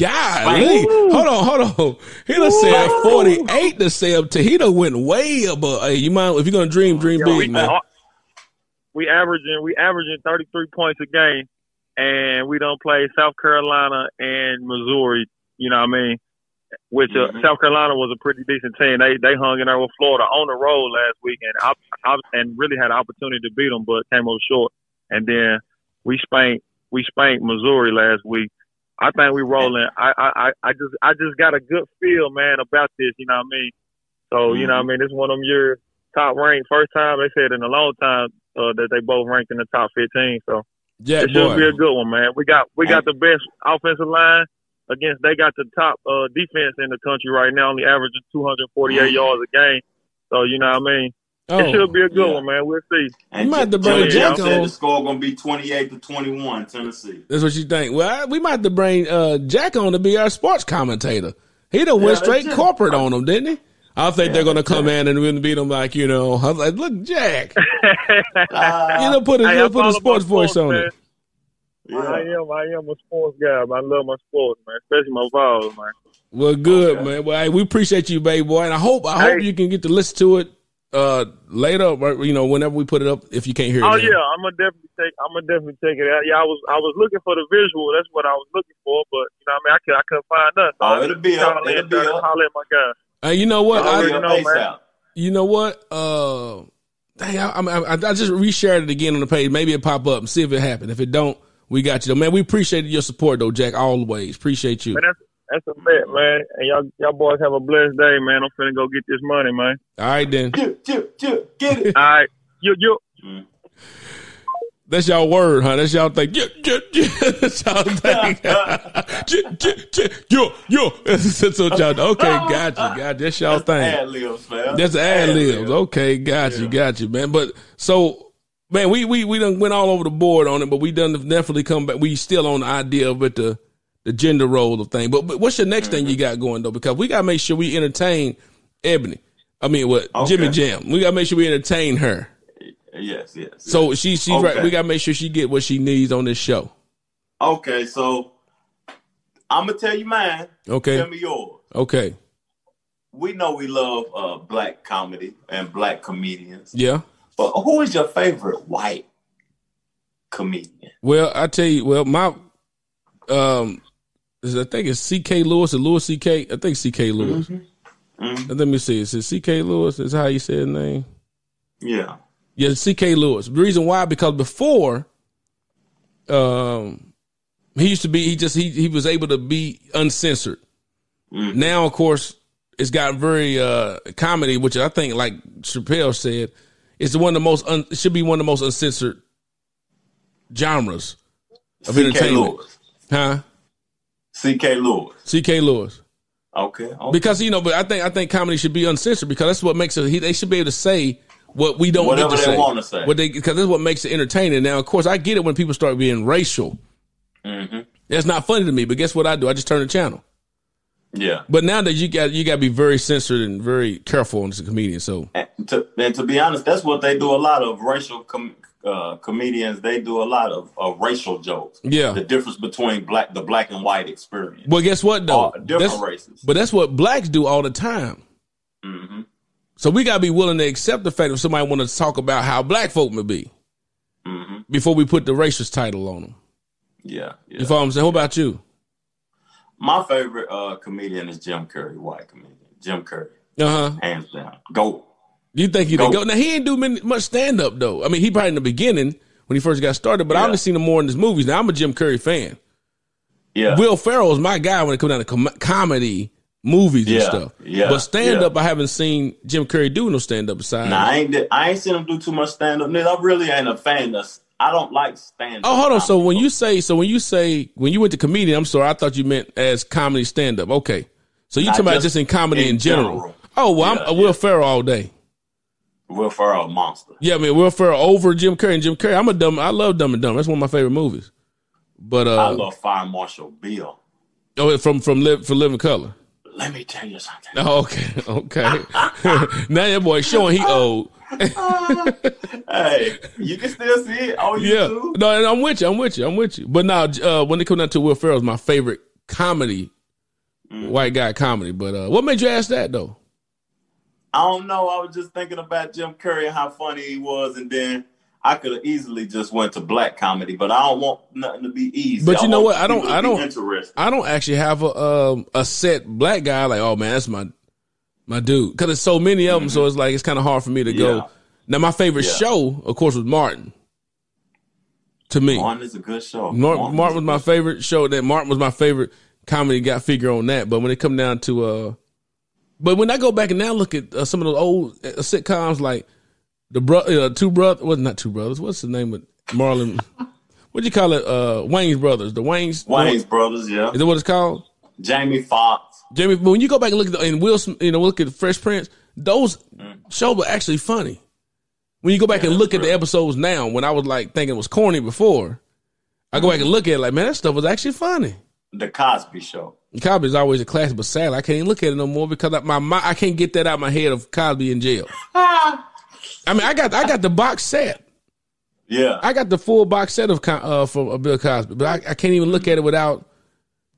Golly. Hold on, hold on. He done said 48 to 17. He done went way above. Hey, you mind if you're gonna dream, dream Yo, we, big, man. we averaging we averaging thirty three points a game, and we don't play South Carolina and Missouri. You know what I mean? Which uh, Mhm. South Carolina was a pretty decent team. They they hung in there with Florida on the road last week, and I, I, and really had an opportunity to beat them, but came up short. And then we spanked we spanked Missouri last week. I think we rolling. I, I I just I just got a good feel, man, about this. You know what I mean? So you know what I mean? This is one of them years top ranked. First time they said in a long time uh, that they both ranked in the top fifteen. So yeah, it should be a good one, man. We got we got the best offensive line against. They got the top uh, defense in the country right now, only averaging 248 yards a game. So you know what I mean. It Oh, should be a good yeah. one, man. We'll see. And You might have to bring Jim Jack on. the score gonna be twenty-eight to twenty-one, Tennessee. that's what you think. Well, I, we might have to bring uh, Jack on to be our sports commentator. He done went Yeah, straight that's corporate on him, didn't he? I think Yeah, they're gonna come it. in and we'll beat them like you know. I was like, look, Jack, Ah, [laughs] you know, put a Hey, you know, put a follow sports voice sports, on man. it. yeah. I am I am a sports guy. Man. I love my sports, man, especially my Vols, man. Well, good Okay. man. Well, hey, we appreciate you, baby boy, and I hope I hope Hey. you can get to listen to it uh later, or, you know, whenever we put it up. If you can't hear it, Oh now. yeah, I'm gonna definitely take. I'm gonna definitely check it out. Yeah, I was I was looking for the visual. That's what I was looking for, but you know, what I mean, I could I couldn't find nothing. So Oh, it'll be up. It'll be tried up. Holler at my guy. Uh, you know what? It'll I, be know, man. You know what? Uh, dang, I, I, I, I just reshared it again on the page. Maybe it pop up and see if it happened. If it don't, we got you. Though. Man, we appreciate your support though, Jack. Always appreciate you. Man, that's that's a bet, man. And y'all y'all boys have a blessed day, man. I'm finna go get this money, man. All right then. Chip, chip, chip, get it. [laughs] All right, you you. That's y'all word, huh? That's y'all thing. Yeah, yeah, yeah. That's y'all thing. Yeah, yeah, yeah. Yo, yo. That's what y'all. Okay, got you, got you. That's y'all thing. Ad libs, man. That's ad libs. Okay, got you, got you, man. But so, man, we we we done went all over the board on it, but we done definitely come back. We still on the idea of it, the the gender role of thing. But, but what's your next thing you got going though? Because we gotta make sure we entertain Ebony. I mean, what Okay. Jimmy Jam? We gotta make sure we entertain her. Yes, yes. So she she's right. We gotta make sure she get what she needs on this show. Okay, so I'm gonna tell you mine. Okay, tell me yours. okay, We know we love uh, black comedy and black comedians, yeah. but who is your favorite white comedian? Well, I tell you, well, my um, I think it's C.K. Louis or Louis C.K. I think C.K. Louis. Mhm. Let me see. Is it C.K. Louis? Is how you say his name? Yeah. Yeah, C.K. Louis. The reason why because before, um, he used to be. He just he he was able to be uncensored. Mhm. Now, of course, it's got very uh comedy, which I think, like Chappelle said, is one of the most un, should be one of the most uncensored genres of C.K. entertainment. Louis. Huh? C.K. Louis. C.K. Louis. Okay. okay. Because you know, but I think I think comedy should be uncensored because that's what makes it. They should be able to say what we don't Whatever to they wanna say. What they because that's what makes it entertaining. Now, of course, I get it when people start being racial. hmm That's not funny to me. But guess what I do? I just turn the channel. Yeah. But now that you got you got to be very censored and very careful as a comedian. So And to, and to be honest, that's what they do a lot of racial com- uh, comedians. They do a lot of, of racial jokes. Yeah. The difference between black, the black and white experience. well, guess what though? Different That's- races. But that's what blacks do all the time. hmm So we got to be willing to accept the fact if somebody want to talk about how black folk may be hmm before we put the racist title on them. Yeah. yeah. You follow what I'm saying? What about you? My favorite uh, comedian is Jim Carrey, white comedian. Jim Carrey, Uh huh. hands down. Go. You think he didn't Go. Now he ain't do many, much stand up though. I mean, he probably in the beginning when he first got started, but I Yeah. only seen him more in his movies. Now I'm a Jim Carrey fan. Yeah. Will Ferrell is my guy when it comes down to com- comedy movies and stuff. yeah, but stand yeah. up, I haven't seen Jim Carrey do no stand up besides. Nah, I ain't. I ain't seen him do too much stand up. Nigga, I really ain't a fan of I don't like stand. Up. Oh, hold on. So when you say, so when you say, when you went to comedian, I'm sorry, I thought you meant as comedy stand up. Okay. So you talking about just just in comedy in, in general. general. Oh, well, Yeah, I'm a Will Ferrell all day. Will Ferrell, monster. Yeah, I mean, Will Ferrell over Jim Carrey. And Jim Carrey, I'm a dumb, I love Dumb and Dumb. That's one of my favorite movies. But, uh, I love Fire Marshal Bill. oh, from, from Live, for Living Color. Let me tell you something. Oh, okay. [laughs] Okay. [laughs] now that boy showing he old. [laughs] hey, you can still see it on Yeah. YouTube. No, and I'm with you. I'm with you. I'm with you. But now, uh, when it comes down to Will Ferrell's my favorite comedy, white guy comedy. But uh, what made you ask that though? I don't know. I was just thinking about Jim Carrey and how funny he was, and then I could have easily just went to black comedy, but I don't want nothing to be easy. But you know what? I don't- I don't-. I don't actually have a um, a set black guy like, oh man, that's my my dude. Because there's so many of them, so it's like it's kind of hard for me to Mm-hmm. Yeah. go. Now, my favorite Yeah. show, of course, was Martin. To me, Martin is a good show. Martin, Martin was my favorite show. That Martin was my favorite comedy guy figure on that. But when it come down to uh, but when I go back and now look at uh, some of those old uh, sitcoms like the bro, uh, two brothers, was not two brothers. What's the name of Marlon? [laughs] What do you call it? Uh, Wayans brothers. The Wayans. Wayans brothers, yeah. Is that what it's called? Jamie Foxx. Jamie, but when you go back and look at the, and Will, Smith, you know, look at Fresh Prince, those shows were actually funny. When you go back and look at the episodes now, when I was like thinking it was corny before, I go back and look at it like, man, that stuff was actually funny. The Cosby Show. Cosby is always a classic, but sadly, I can't even look at it no more because I, my, my I can't get that out of my head of Cosby in jail. [laughs] I mean, I got I got the box set. Yeah. I got the full box set of uh, from uh, Bill Cosby, but I, I can't even look at it without.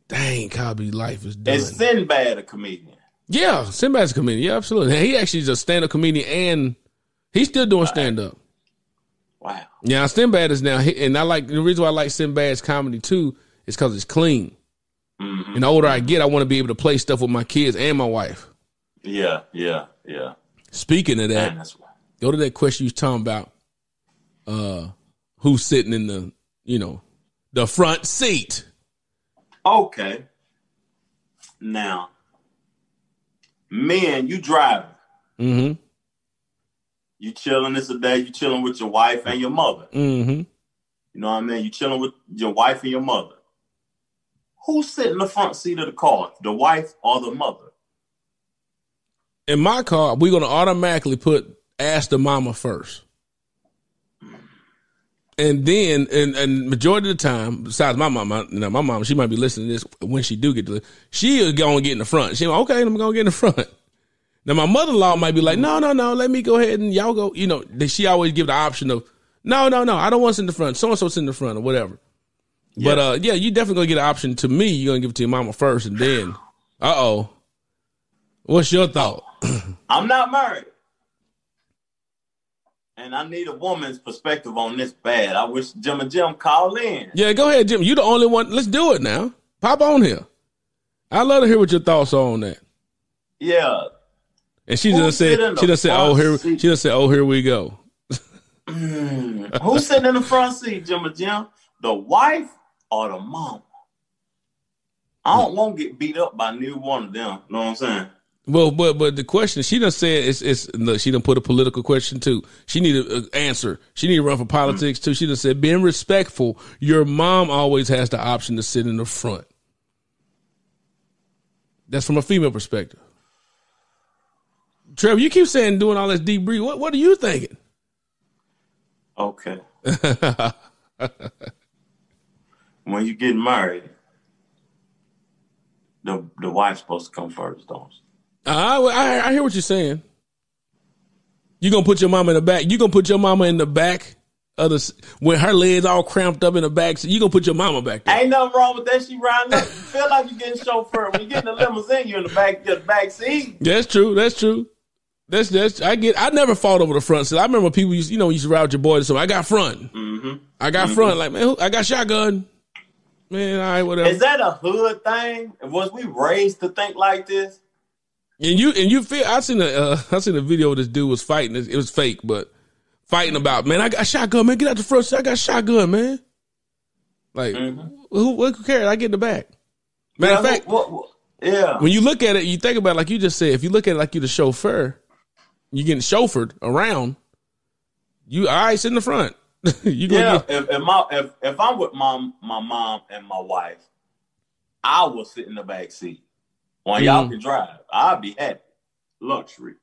Dang, Cosby's life is done. Is Sinbad a comedian? Yeah, Sinbad's a comedian. Yeah, absolutely. And he actually is a stand up comedian and he's still doing stand up. Wow. Yeah, Sinbad is now, and I like the reason why I like Sinbad's comedy too is because it's clean. Mm-hmm. And the older I get, I want to be able to play stuff with my kids and my wife. Yeah, yeah, yeah. Speaking of that, Man, go to that question you was talking about. Uh, who's sitting in the, you know, the front seat? okay. Now, man, you driving. Mm-hmm. You chilling this a day, you chilling with your wife and your mother. Mm-hmm. You know what I mean? You chilling with your wife and your mother. Who's sitting in the front seat of the car? The wife or the mother? In my car, we're gonna automatically put ask the mama first. And then, and, and majority of the time, besides my mama, know, my mama, she might be listening to this when she do get to, she is going to get in the front. She like, okay, I'm going to get in the front. Now my mother-in-law might be like, no, no, no, let me go ahead and y'all go. You know, she always give the option of, no, no, no, I don't want to sit in the front. So and so sit in the front or whatever. But Yeah. uh, yeah, you definitely gonna get an option. To me, you're gonna give it to your mama first, and then, uh oh, what's your thought? [clears throat] I'm not married. And I need a woman's perspective on this bad. I wish Jim and Jim call in. Yeah, go ahead, Jim. You the only one. Let's do it now. Pop on here. I'd love to hear what your thoughts are on that. Yeah. And she just said, she just said, oh here, seat? she just said, oh here we go. Who's sitting in the front seat, Jim and Jim? The wife or the mom? I don't want to get beat up by neither one of them. Know what I'm saying? Well, but but the question she done said it's it's look, she done put a political question too. She need an answer. She need to run for politics too. She done said being respectful. Your mom always has the option to sit in the front. That's from a female perspective. Trevor, you keep saying doing all this deep breathing. What what are you thinking? Okay. [laughs] when you get married, the the wife's supposed to come first, don't she? I, I I hear what you're saying. You gonna put your mama in the back. You gonna put your mama in the back of the when her legs all cramped up in the back. So you gonna put your mama back there. Ain't nothing wrong with that. She riding up. You feel like you're getting chauffeured. When you get in the limousine, you're in the back, the back seat. That's true. That's true. That's that's. I get. I never fought over the front seat. I remember people used, you know, used to ride with your boys. So I got front. Mm-hmm. I got front. Like man, who- I got shotgun. Man, all right, whatever. Is that a hood thing? Was we raised to think like this? And you and you feel. I seen a uh, I seen a video. Of this dude was fighting. It, was fake, but fighting about man. I got a shotgun. Man, get out the front seat. I got shotgun. Man. Like who? What cares? I get in the back. Matter of fact, what- what- yeah. when you look at it, you think about it like you just said. If you look at it like you're the chauffeur, you getting chauffeured around. You all right? Sit in the front. [laughs] you Yeah, get, if, if my if if I'm with my my mom and my wife, I will sit in the back seat. When y'all Mhm. can drive, I'll be happy. Luxury.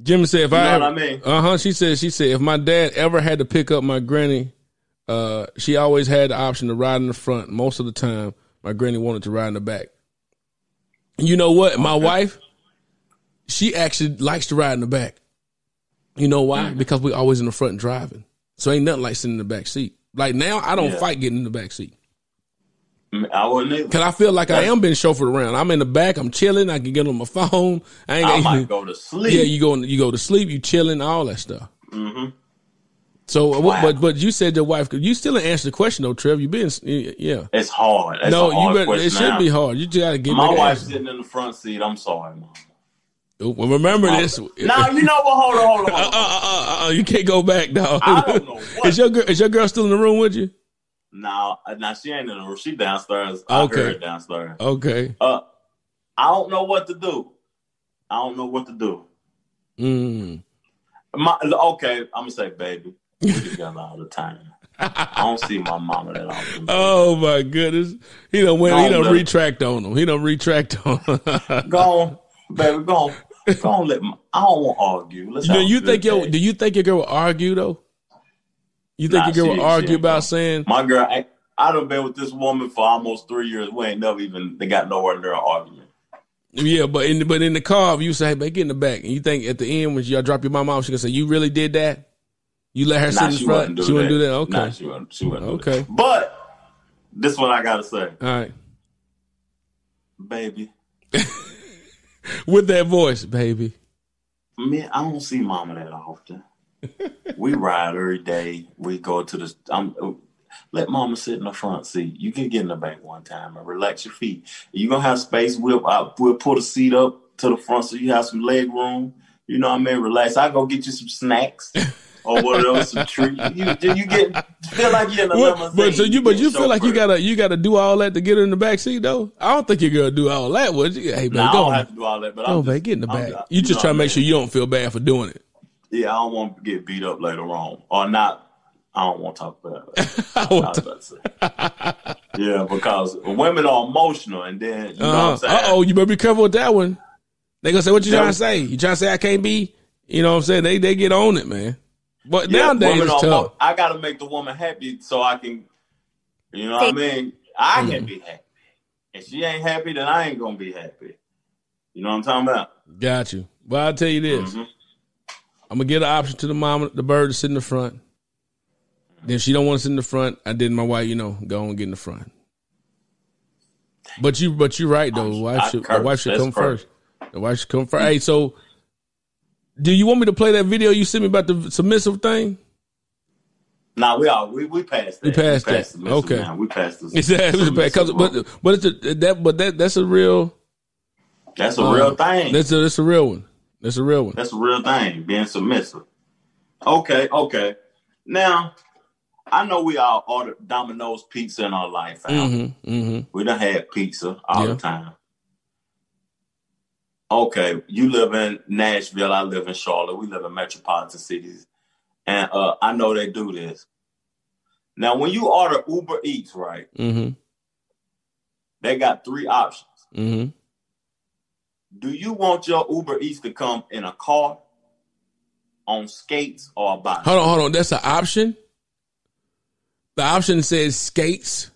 Jimmy said if You I I mean? Uh huh. She said. She said if my dad ever had to pick up my granny, uh, she always had the option to ride in the front. Most of the time, my granny wanted to ride in the back. You know what? My wife, she actually likes to ride in the back. You know why? Mm. Because we're always in the front driving. So ain't nothing like sitting in the back seat. Like now, I don't Yeah. fight getting in the back seat I wouldn't either. because I feel like I am being chauffeured around. I'm in the back. I'm chilling. I can get on my phone. I ain't. I might [laughs] go to sleep. yeah, you go. You go to sleep. You chilling. All that stuff. Mm-hmm. So, uh, Wow. but but you said your wife. You still didn't answer the question though, Trev. You been yeah. It's hard. That's no, hard you better. It should now. be hard. You just gotta get My me the wife's answer. sitting in the front seat. I'm sorry, mom. Well, remember this. Now you know what? Hold on, hold on. Uh, Hold on. uh, uh, uh, you can't go back, dog. I don't know [laughs] what- Is your girl? Is your girl still in the room with you? Now, now she ain't in the room. She downstairs. I Okay. heard downstairs. Okay. Uh, I don't know what to do. I don't know what to do. Mm. My, okay, I'm gonna say, baby, we together all the time. I don't see my mama that often. Oh my goodness. He don't win. Go He don't retract on him. He don't retract on. him. [laughs] Go on, baby, go on, on. Let my, I don't want to argue. Let's you know, you think your? day. Do you think your girl will argue though? You think Nah, your girl will argue about saying? My girl, I, I done been with this woman for almost three years. We ain't never even they got nowhere near an argument. Yeah, but in the, but in the car, if you say, "Hey, man, get in the back," and you think at the end when y'all drop your mom off, she gonna say, "You really did that? You let her sit in front? wouldn't she wouldn't do that? Okay, Nah, she wouldn't. She wouldn't. Okay. But this is what I gotta say, all right." baby. [laughs] [laughs] With that voice, baby. Man, I don't see mama that often. [laughs] we ride every day. We go to the. I'm, let mama sit in the front seat. You can get in the back one time and relax your feet. You gonna have space. We'll I, we'll put a seat up to the front so you have some leg room. You know what I mean? Relax. I go get you some snacks [laughs] or whatever, some treats. You you get feel like you're in a What- limousine. but so you but get you feel like you gotta you gotta do all that to get her in the back seat though. I don't think you're gonna do all that, would you? Hey, Nah, man, I go don't on. have to do all that, but Go, I'm man, just, get in the back. I- You just try to make sure you don't feel bad for doing it. Yeah, I don't want to get beat up later on, or not. I don't want to talk about it. [laughs] I I want to- about to say. yeah, because women are emotional, and then you know what Uh I'm saying. oh, you better be careful with that one. They gonna say what you Yeah. trying to say. You trying to say I can't be? You know what I'm saying? They they get on it, man. But Yeah, nowadays women it's tough. emo- I got to make the woman happy so I can, you know what I mean. I Mm-hmm. can be happy. If she ain't happy, then I ain't gonna be happy. You know what I'm talking about? Got you. But I'll tell you this. Mhm. I'm gonna get an option to the mom, the bird to sit in the front. Then if she don't want to sit in the front, I did my wife, you know, go and get in the front. But you, but you're right though. The wife I should, the wife should come first. The wife should come first. Hey, so do you want me to play that video you sent me about the submissive thing? Nah, we all we we passed that. We passed that. the missile Okay. now. we passed this. Is that because but but it's a, that but that that's a real that's a uh, real thing. That's a that's a real one. That's a real one. That's a real thing, being submissive. Okay, okay. Now, I know we all order Domino's pizza in our life. Mm-hmm. Mm-hmm. We done had pizza all Yeah. the time. Okay, you live in Nashville. I live in Charlotte. We live in metropolitan cities, and uh, I know they do this. Now, when you order Uber Eats, right? Mm-hmm. They got three options. Mm-hmm. Do you want your Uber Eats to come in a car, on skates, or a bike? Hold on, hold on. That's an option. The option says skates.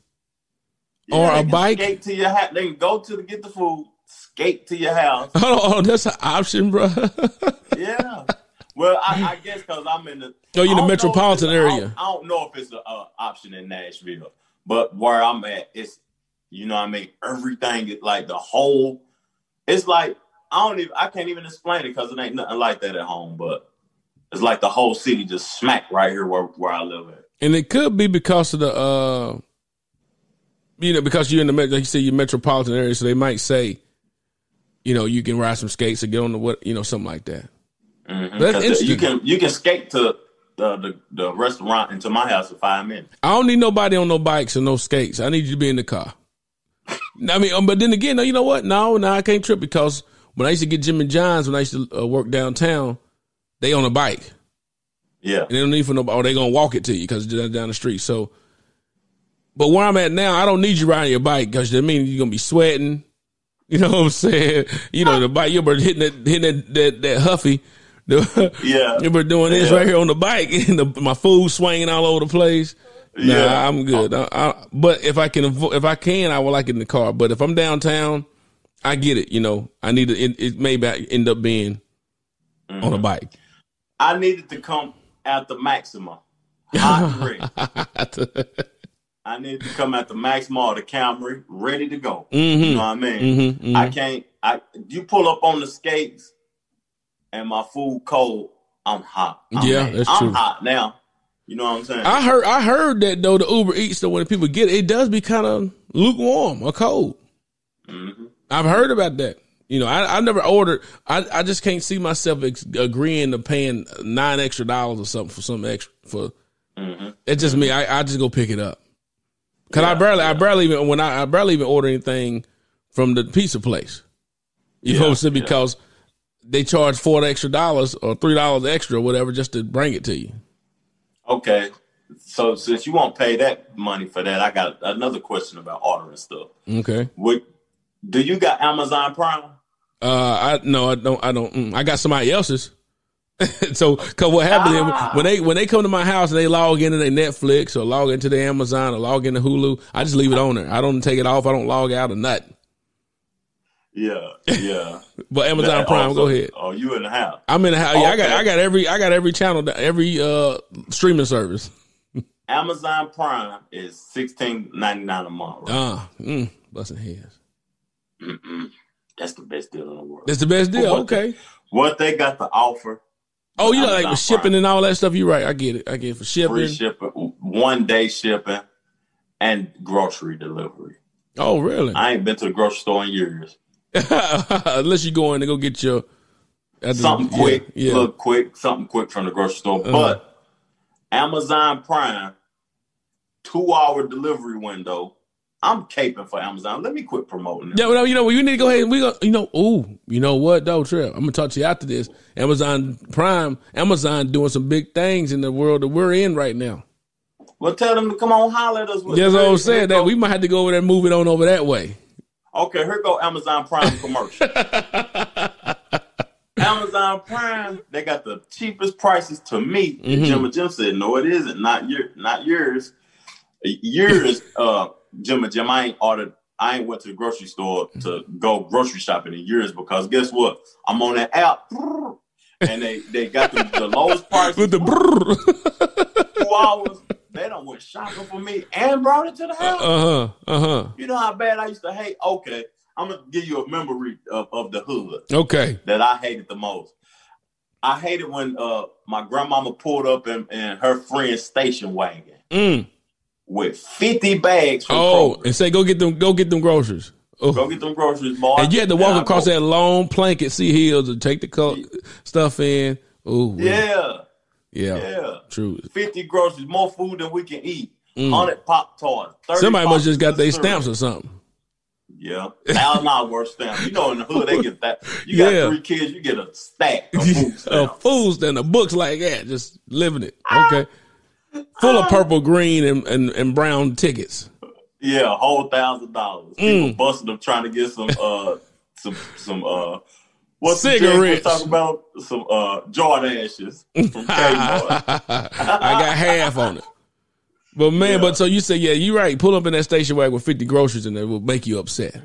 or a bike? Skate to your house. They can go to the, get the food, skate to your house. [laughs] Hold on. That's an option, bro. [laughs] yeah. Well, I, I guess because I'm in the. Oh, you in the I don't know if metropolitan it's- I don't- area. I don't, know if it's an uh, option in Nashville, but where I'm at, it's you know what I mean. Everything is like the whole. It's like I don't even. I can't even explain it because it ain't nothing like that at home. But it's like the whole city just smack right here where where I live at. and it could be because of the, uh, you know, because you're in the like you say, your metropolitan area, so they might say, you know, you can ride some skates or get on the what, you know, something like that. Mhm. That's interesting. You can you can skate to the, the the restaurant into my house in five minutes. I don't need nobody on no bikes or no skates. I need you to be in the car. [laughs] I mean, um, but then again, no, you know what? No, no, I can't trip because when I used to get Jimmy John's, when I used to uh, work downtown, they on a bike. Yeah. and they don't need for nobody. Or they gonna walk it to you because it's down the street. So, but where I'm at now, I don't need you riding your bike because that means you're gonna be sweating. You know what I'm saying? You know the bike. You're hitting that hitting that that, that huffy. The- [laughs] Yeah. You're doing this Yeah. right here on the bike, [laughs] and the, my food swinging all over the place. Nah, Yeah. I'm good. I, I, but if I can, if I can, I would like it in the car. But if I'm downtown, I get it. You know, I need to. It, it may end up being Mm-hmm. on a bike. I needed to come at the Maxima. Hot. [laughs] I need to come at the Maxima, the Camry, ready to go. Mm-hmm. You know what I mean? I can't. I you pull up on the skates, and my food cold. I'm hot. I'm Yeah, mad. that's I'm true. hot now. You know what I'm saying? I heard. I heard that though the Uber Eats though when people get it, it does be kind of lukewarm or cold. Mhm. I've heard about that. You know, I, I never ordered. I, I just can't see myself ex- agreeing to paying nine extra dollars or something for some extra for. Mhm. It's just me. I, I just go pick it up. Cause I Yeah, barely, I barely even when I, I barely even order anything from the pizza place. You know what I'm Yeah, saying? yeah. Because they charge four extra dollars or three dollars extra or whatever just to bring it to you. Okay. So since you won't pay that money for that, I got another question about ordering stuff. Okay. What do you got Amazon Prime? Uh, I no, I don't. I don't. Mm, I got somebody else's. [laughs] so, cause what happened Ah. when they when they come to my house and they log into their Netflix or log into their Amazon or log into Hulu, I just leave it on there. I don't take it off. I don't log out or nothing. Yeah, yeah. [laughs] But Amazon That Prime, also- go ahead. Oh, you in the house? I'm in the house. Yeah, I got I got every I got every channel, every uh streaming service. [laughs] Amazon Prime is sixteen ninety nine a month. Right? Ah, mm, busting heads. Mm-mm. That's the best deal in the world. That's the best deal. What Okay. What they got to offer? Oh, you know, like with shipping and all that stuff. You're right. I get it. I get it for shipping. Free shipping, one day shipping, and grocery delivery. Oh, really? I ain't been to the grocery store in years. [laughs] Unless you go in and go get your at the- something yeah, quick, Yeah. look quick, something quick from the grocery store. Uh-huh. But Amazon Prime, two hour delivery window. I'm caping for Amazon. Let me quit promoting it. Yeah, well, you know, you need to go ahead and we go. You know, ooh, you know what though, Trip? I'm gonna talk to you after this. Amazon Prime, Amazon doing some big things in the world that we're in right now. Well, tell them to come on, holler at us. with That's what I'm saying. That we might have to go over there and move it on over that way. Okay, here go Amazon Prime commercial. [laughs] Amazon Prime, they got the cheapest prices to me. Mm-hmm. And Jim and Jim said, "No, it isn't. Not your, not yours. Yours, uh, Jim and Jim. I ain't ordered. I ain't went to the grocery store to go grocery shopping in years because guess what? I'm on that app, and they they got the, the lowest prices With the two hours. They don't went shopping for me and brought it to the house. Uh huh. Uh huh. You know how bad I used to hate. Okay, I'm gonna give you a memory of, of the hood Okay. that I hated the most. I hated when uh, my grandmama pulled up in, in her friend's station wagon Mm. With 50 bags Oh, Kroger. and say go get them. Go get them groceries. Oh. Go get them groceries, boy. and you had to walk I across that long plank at Sea Hills and take the co- stuff in. Oh, Yeah, yeah, yeah. true. 50 groceries, more food than we can eat. Mm. 100 Pop Tarts. Somebody must just got their stamps or something. Yeah, thousand dollar worth stamp. You know, in the hood they get that. You got Yeah. three kids, you get a stack of [laughs] food a stamps. food and the books like that, just living it. Okay. Full of purple, green, and, and, and brown tickets. Yeah, a whole thousand dollars. Mm. People busting them trying to get some uh some some uh what's the Cigarettes. Talk about? Some uh Jordan ashes from [laughs] Kmart. I got half on it. But man, Yeah. but so you say, yeah, you're right. Pull up in that station wagon with 50 groceries and it will make you upset.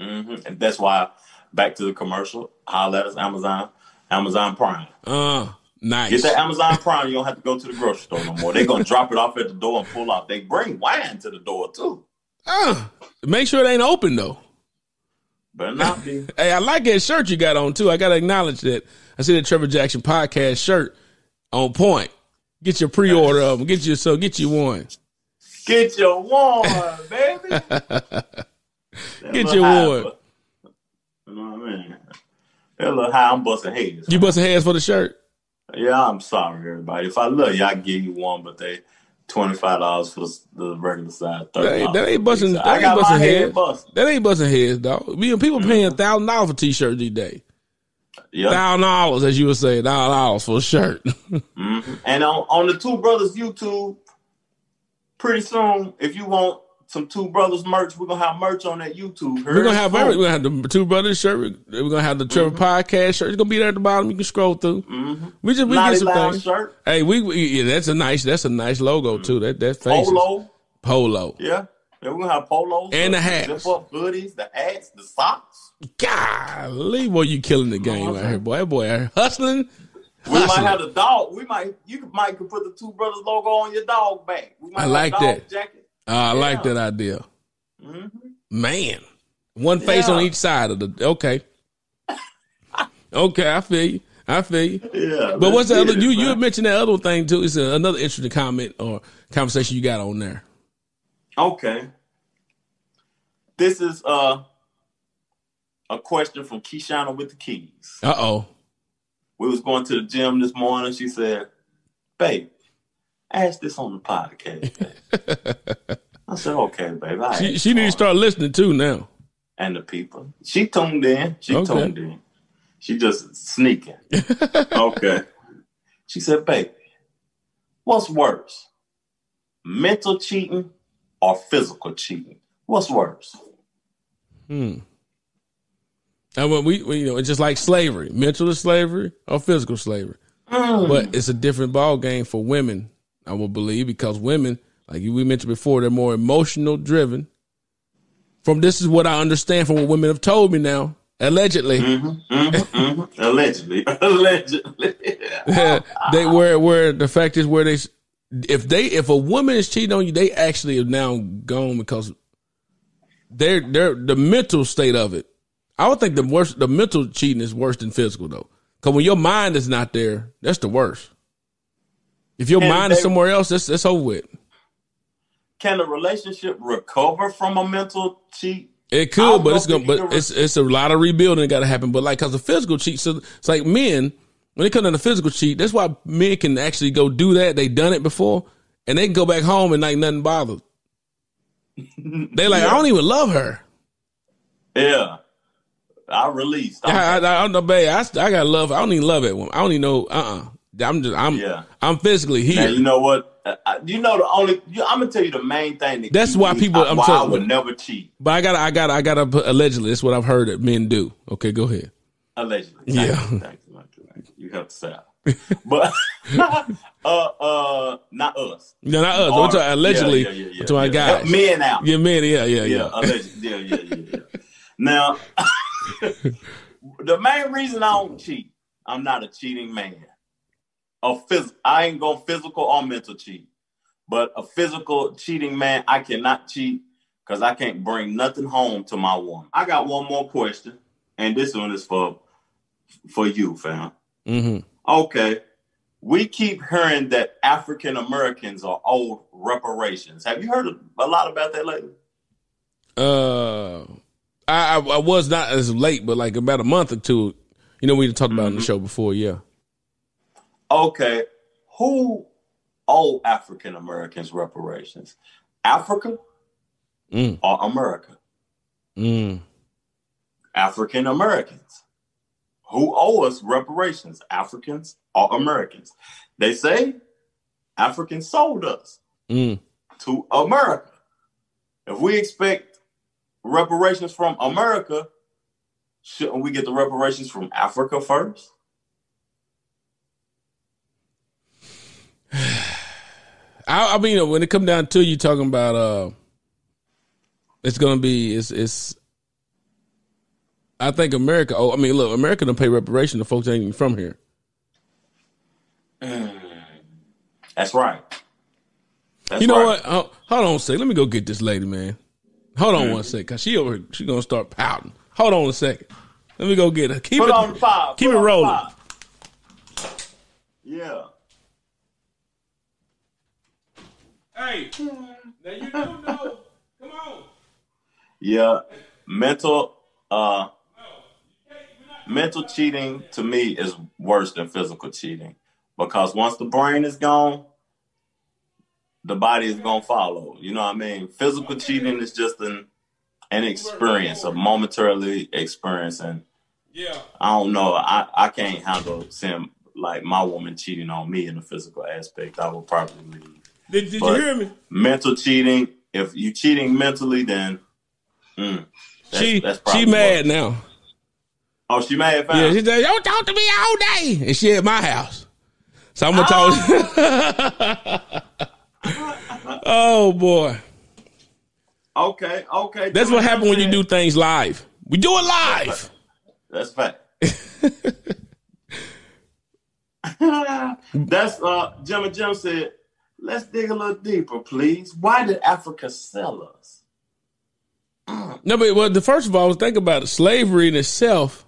hmm And that's why back to the commercial, holler at us Amazon, Amazon Prime. Uh, nice. Get that Amazon Prime, you don't have to go to the grocery store no more. They're gonna drop it off at the door and pull out. They bring wine to the door too. Uh, make sure it ain't open though. Better not be. [laughs] Hey, I like that shirt you got on too. I gotta acknowledge that. I see the Trevor Jackson podcast shirt on point. Get your pre-order of them. Get you so get you one. Get your one, baby. [laughs] Get your high, one. but- You know what I mean? That little high, I'm busting heads. You busting hands for the shirt. Yeah, I'm sorry, everybody. If I love you, I give you one, but they twenty five dollars for the, the regular size. That $30 ain't, that ain't busting. That I ain't busting head. That ain't busting heads, dog. We- People paying thousand dollars for t-shirts these days. Yeah. Thousand dollars, as you would say, thousand dollars for a shirt. [laughs] Mhm. And on, on the Two Brothers YouTube, pretty soon, if you want some Two Brothers merch, we're gonna have merch on that YouTube. We're gonna have every, we're gonna have the two brothers shirt. We're gonna have the Trevor podcast shirt. It's gonna be there at the bottom. You can scroll through. mm-hmm. We just we Naughty get some Lounge things. shirt, Hey, we, we yeah, that's a nice that's a nice logo too. That that face polo, polo. yeah. Yeah, we're gonna have polos And the hats. up hoodies, the hats, the socks. Golly, boy, you killing the game right here, boy. That boy here hustling. We might hustling. have the dog. We might you might could put the Two Brothers logo on your dog back. We might I have like that. jacket. Uh, I like that idea. hmm Man, one face Yeah. on each side of the. Okay, okay, I feel you. I feel you. Yeah, But what's the other? You it, you man. had mentioned that other thing too. It's a, another interesting comment or conversation you got on there. Okay. This is uh a question from Keyshana with the keys. Uh oh. We was going to the gym this morning. She said, "Babe, ask this on the podcast." [laughs] I said, "Okay, babe." I She she need to start listening too now. And the people, she tuned in. She Okay. tuned in. She just sneaking. [laughs] okay. She said, "Baby, what's worse, mental cheating or physical cheating? What's worse?" Hmm. And when we, we you know it's just like slavery, mental slavery or physical slavery. Mm. But it's a different ball game for women, I will believe, because women, like we mentioned before, they're more emotional driven. From this is what I understand from what women have told me now, allegedly. Mhm, mhm, mhm. Allegedly, [laughs] allegedly. they where where the fact is where they if they if a woman is cheating on you, they actually have now gone because they're they're the mental state of it. I would think the worst the mental cheating is worse than physical though. Cause when your mind is not there, that's the worst. If your mind is somewhere else, that's that's over with. Can a relationship recover from a mental cheat? It could, but it's gonna but can it's it's a lot of rebuilding got to happen. But like, cause the physical cheat, so it's like men when it comes to the physical cheat, that's why men can actually go do that. They done it before, and they can go back home and like nothing bothers. [laughs] They like, I don't even love her. Yeah, I released. I, I, I don't know, babe. I, I got love. I don't even love that woman. I don't even know. Uh, uh I'm just, I'm, Yeah. I'm physically Now, here. you know what? I- You know the only. You, I'm gonna tell you the main thing. That That's why people- uh, I'm why I would never cheat. but I got, to I got, to I got to put allegedly. That's what I've heard that men do. Okay, go ahead. Allegedly. Thank Yeah. You, thank you, thank you, thank you. You have to say. but [laughs] uh, uh, not us. No, not us. Or- I'm talking allegedly Yeah, yeah, yeah, yeah, to my yeah. guys. Help Men out. Yeah, man. Yeah, yeah, yeah, yeah. allegedly. Yeah, yeah, yeah, yeah. Now, [laughs] the main reason I don't cheat, I'm not a cheating man. A phys- I ain't going physical or mental cheat, but a physical cheating man, I cannot cheat because I can't bring nothing home to my woman. I got one more question, and this one is for for you, fam. hmm Okay. We keep hearing that African Americans are owed reparations. Have you heard a lot about that lately? Uh, I, I was not as late, but like about a month or two. You know, we talked about it on the show before. Yeah. Okay, who owe African Americans reparations? Africa Mm. or America? Mm. African Americans. Who owe us reparations? Africans or Americans? They say Africans sold us Mm. to America. If we expect reparations from America, shouldn't we get the reparations from Africa first? I, I mean, when it come down to you talking about, uh, it's gonna be it's it's. I think America. Oh, I mean, look, America don't pay reparation to folks that ain't even from here. That's right. That's you know right. what? Oh, hold on a second. Let me go get this lady, man. Hold on one second, cause she over here, she gonna start pouting. Hold on a second. Let me go get her. Keep Put it on the five. Keep Put it rolling. five. Yeah. Hey, now you do know. Come on. Yeah. Mental uh mental cheating to me is worse than physical cheating. Because once the brain is gone, the body is gonna follow. You know what I mean? Physical cheating is just an an experience, a momentarily experience. And Yeah. I don't know. I, I can't handle seeing like my woman cheating on me in the physical aspect. I would probably leave. Did, did you hear me? Mental cheating. If you cheating mentally, then mm, that's- she that's she mad now. Oh, she mad. Fam? Yeah, she said, "Don't talk to me all day," and she at my house. So I'm gonna talk. [laughs] oh boy, okay, okay. that's what me happened when you do things live. We do it live. That's fact. That's [laughs] [laughs] uh Jim and Jim said, let's dig a little deeper, please. Why did Africa sell us? No, but well, the first of all, was think about it. Slavery in itself.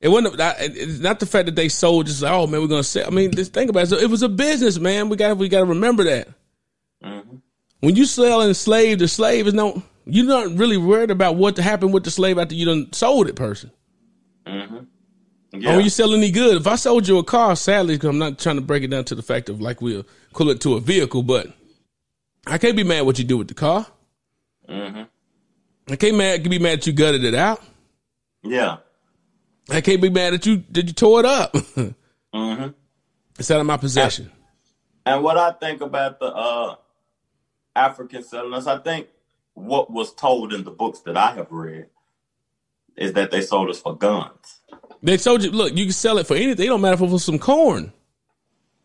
It wasn't. I- It's not the fact that they sold. Just like, oh man, we're gonna sell. I mean, just think about it. So It was a business, man. We got we got to remember that. Mhm. When you sell and slave, the slave is no. You're not really worried about what happened with the slave after you done sold it, person. Mm-hmm. Or Yeah. when you sell any good. If I sold you a car, sadly, I'm not trying to break it down to the fact of like we'll call it to a vehicle, but I can't be mad what you do with the car. hmm I can't mad can be mad that you gutted it out. Yeah. I can't be mad that you that you tore it up. [laughs] hmm it's out of my possession. And what I think about the uh African settlers, I think what was told in the books that I have read is that they sold us for guns. They told you, look, you can sell it for anything. It don't matter if it was some corn.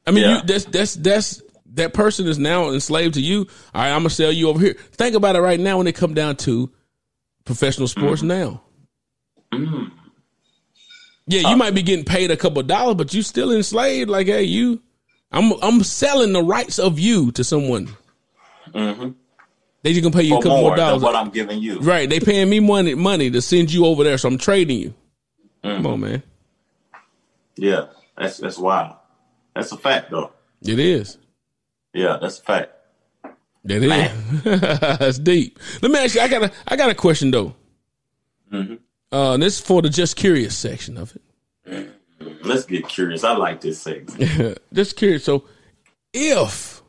I mean, Yeah. you, that's that's that's that person is now enslaved to you. All right, I'm gonna sell you over here. Think about it right now when it come down to professional sports now. Mm. Yeah, you might be getting paid a couple of dollars, but you still enslaved. Like, hey, you, I'm I'm selling the rights of you to someone. hmm They just gonna pay you a couple more more dollars. what I'm giving you. Right, they paying me money money to send you over there, so I'm trading you. Come on, man. Yeah. That's that's wild. That's a fact though. It is. Yeah, that's a fact. That is. [laughs] That's deep. Let me ask you. I got a. I got a question though. Mhm. Uh, this is for the just curious section of it. Let's get curious. I like this segment. [laughs] just curious. So, if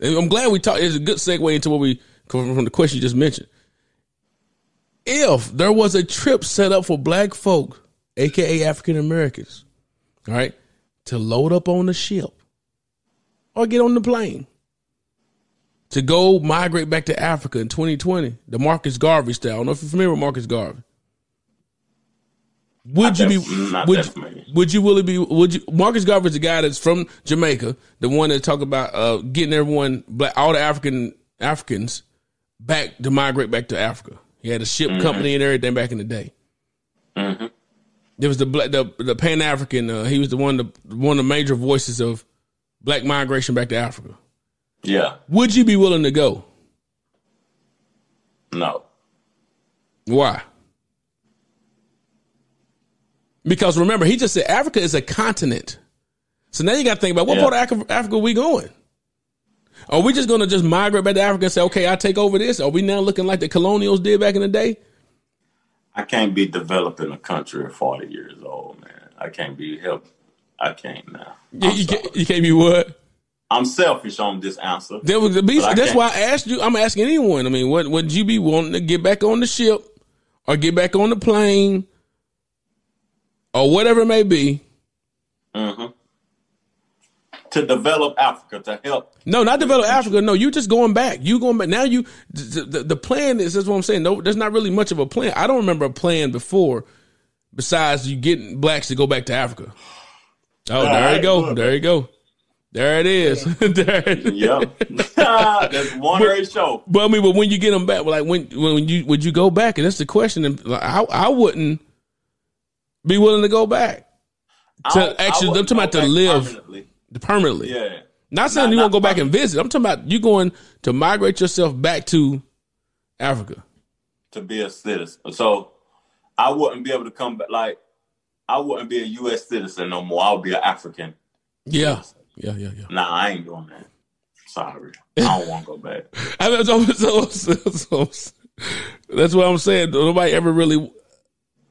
I'm glad we talked. It's a good segue into what we from the question you just mentioned. If there was a trip set up for Black folk, aka African Americans, all right, to load up on the ship or get on the plane to go migrate back to Africa in 2020, the Marcus Garvey style. I don't know if you're familiar with Marcus Garvey. Would Not you be? Would, would you really be? Would you? Marcus Garvey's the guy that's from Jamaica, the one that talk about uh, getting everyone, black, all the African Africans, back to migrate back to Africa. He had a ship company and everything back in the day. hmm There was the black, the, the Pan African. Uh, he was the one, the one of the major voices of black migration back to Africa. Yeah. Would you be willing to go? No. Why? Because remember, he just said Africa is a continent. So now you got to think about what Yeah. part of Africa, Africa are we going? Are we just going to just migrate back to Africa and say, okay, I take over this? Are we now looking like the colonials did back in the day? I can't be developing a country at 40 years old, man. I can't be helped. I can't now. You, can't, you can't be what? I'm selfish on this answer. That was the beast. That's why I asked you. I'm asking anyone. I mean, what would you be wanting to get back on the ship or get back on the plane or whatever it may be? hmm To develop Africa, to help. No, not develop Africa. No, you're just going back. You going back now. You the, the, plan is. That's what I'm saying. No, there's not really much of a plan. I don't remember a plan before, besides you getting blacks to go back to Africa. Oh, there you go. good. There you go. There it is. [laughs] there it is. Yeah. [laughs] That's one great show. But I mean, but when you get them back, like when when you would you go back? And that's the question. And I I wouldn't be willing to go back To I actually- I'm talking about to live. Permanently. Yeah. Not saying Not- you to go back and visit. I'm talking about you going to migrate yourself back to Africa. to be a citizen. So I wouldn't be able to come back. Like I wouldn't be a U.S. citizen no more. I would be an African. Yeah, yeah, yeah, yeah. Nah, I ain't doing that. Sorry, I don't want to go back. I mean, so, so, so- that's what I'm saying. Nobody ever really.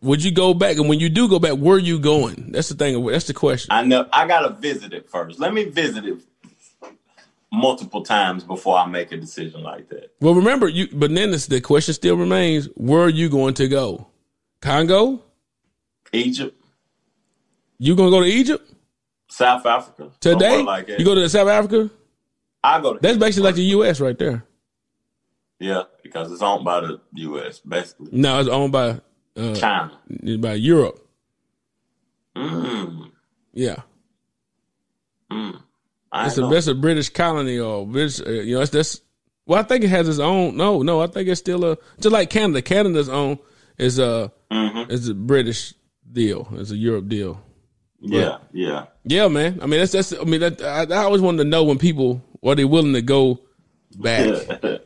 Would you go back? And when you do go back, where are you going? That's the thing. That's the question. I know I gotta visit it first. Let me visit it multiple times before I make a decision like that. Well, remember you. But then it's, the question still remains: Where are you going to go? Congo, Egypt, You gonna go to Egypt South Africa today? Like you go to South Africa? I go. To That's basically like the U.S. right there. yeah, because it's owned by the U.S. basically. No, it's owned by uh, China. by Europe. Mm, Yeah, mm. Ain't a that's a British colony or British. Uh, you know, it's that's. Well, I think it has its own. No, no, I think it's still a just like Canada. Canada's own is a Mhm. is a British deal. It's a Europe deal. Yeah, yeah. Yeah, man. I mean, that's that's. I mean, that, I, I always wanted to know when people are they willing to go back. [laughs]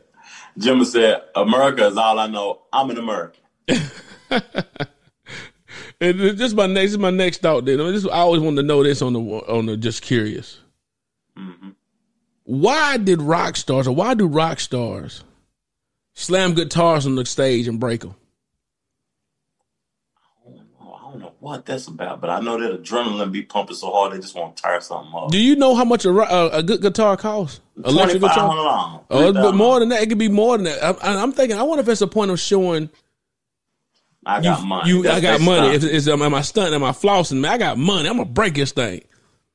Jimmy said, "America is all I know. I'm an American." [laughs] [laughs] And this is my next. This is my next thought. Then I, mean, this, I always wanted to know this on the on the just curious. Mm-hmm. Why did rock stars or why do rock stars slam guitars on the stage and break them? I don't know what that's about, but I know that adrenaline be pumping so hard they just want to tear something up. Do you know how much a, a, a good guitar costs? Electric guitar. Oh, but more than that. It could be more than that. I, I'm thinking. I wonder if it's a point of showing I you. got money. you I got that's money. Is, am I stunting? Am I flossing? Man, I got money. I'm gonna break this thing.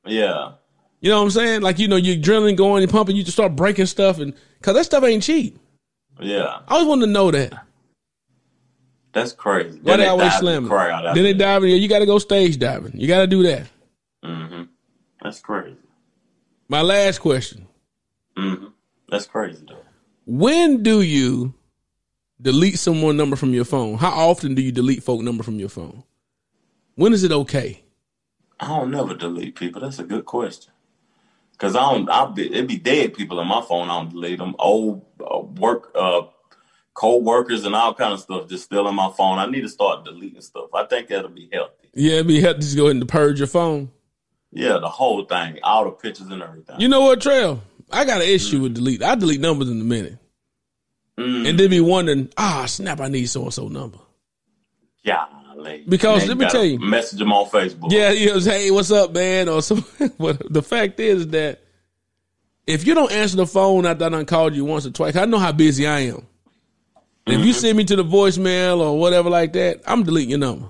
yeah, You know what I'm saying? Like you know, your adrenaline going and pumping. You just start breaking stuff, and cause that stuff ain't cheap. yeah. I always wanted to know that. That's crazy. Why Then they always dive in the slam? crowd Then they dive in. You got to go stage diving. You got to do that. hmm That's crazy. My last question: hmm That's crazy though. When do you delete someone number from your phone? How often do you delete folk number from your phone? When is it okay? I don't never delete people. That's a good question. Cause I don't. I be it be dead people in my phone. I don't delete them. Old uh, work, uh, co-workers and all kind of stuff just still in my phone. I need to start deleting stuff. I think that'll be healthy. Yeah, it'd be to just go ahead and purge your phone. Yeah, the whole thing, all the pictures and everything. You know what, Trail? I got an issue with delete. I delete numbers in a minute, Mm, and then be wondering, ah, snap, I need so and so number. Yeah. Because let me tell you- message them on Facebook. Yeah, you know, hey, what's up, man? Or some. [laughs] but the fact is that if you don't answer the phone after I done called you once or twice, I know how busy I am. And If you send me to the voicemail or whatever like that, I'm deleting your number.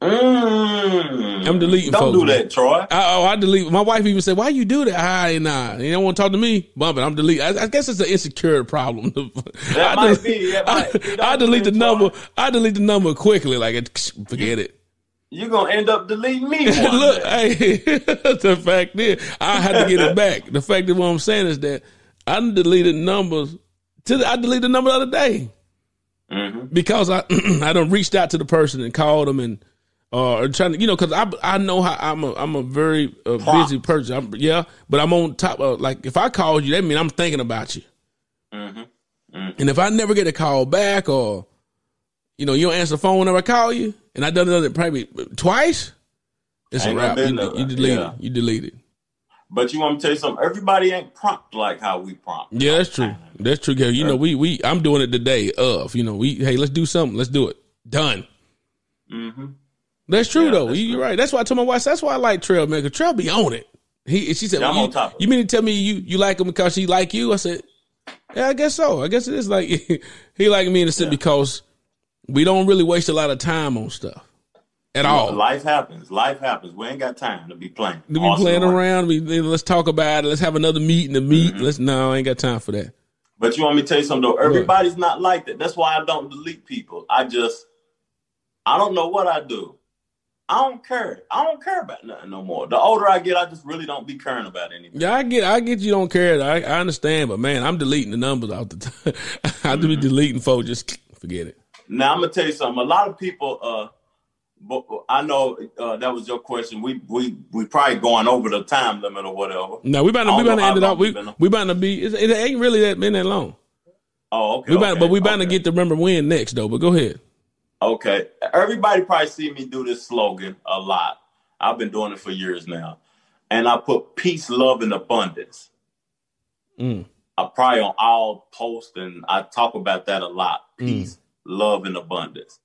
Mm. I'm deleting Don't folks, do man. that, Troy. I, oh, I delete. My wife even said, "Why you do that?" I nah, you don't want to talk to me. Bump it. I'm delete. I, I guess it's an insecure problem. [laughs] That I might del- be, that might. I, Don't I delete the number. Troy. I delete the number quickly. Like, forget it. You're gonna end up deleting me. [laughs] Look, hey, [laughs] the fact is, I had to get it back. The fact that what I'm saying is that I deleted numbers. To the, I deleted the number the other day Mhm. because I [clears throat] I done reached out to the person and called them and uh trying to you know because I I know how I'm a I'm a very uh, busy person. I'm, yeah, but I'm on top of like if I call you, that mean I'm thinking about you. Mhm. And if I never get a call back or you know you don't answer the phone whenever I call you, and I done it probably twice, it's Ain't a wrap. You, you delete Yeah. it. You delete it. But you want me to tell you something? Everybody ain't prompt like how we prompt. Yeah, that's true. That's true. Gary. You know, we we I'm doing it the day of. You know, we hey, let's do something. Let's do it. Done. Mm-hmm. That's true Yeah, though. that's You- You're right. That's why I told my wife. That's why I like Trail man. Cause Trail be on it. He she said, Yeah, well, you, you mean to tell me you you like him because she like you? I said, yeah, I guess so. I guess it is like [laughs] he like me in the sense because we don't really waste a lot of time on stuff at all. Life happens. Life happens. We ain't got time to be playing. to be Awesome. playing around. We let's talk about it. Let's have another meeting to meet. Mm-hmm. Let's no, I ain't got time for that. But you want me to tell you something though? Everybody's not like that. That's why I don't delete people. I just, I don't know what I do. I don't care. I don't care about nothing no more. The older I get, I just really don't be caring about anything. Yeah, I get, I get you don't care. I, I understand, but man, I'm deleting the numbers out the time. [laughs] I do be Mm-hmm. deleting folks. Just forget it. Now I'm gonna tell you something. A lot of people, uh, but I know uh, that was your question. We we we probably going over the time limit or whatever. No, we about to, we about to end it long We we about to be. It, ain't really that been that long. Oh, okay. We about, okay, but we about to get to remember when next though. But go ahead. Okay. Everybody probably see me do this slogan a lot. I've been doing it for years now. And I put peace, love, and abundance. Mm. I probably on all posts and I talk about that a lot. Peace, love, and abundance.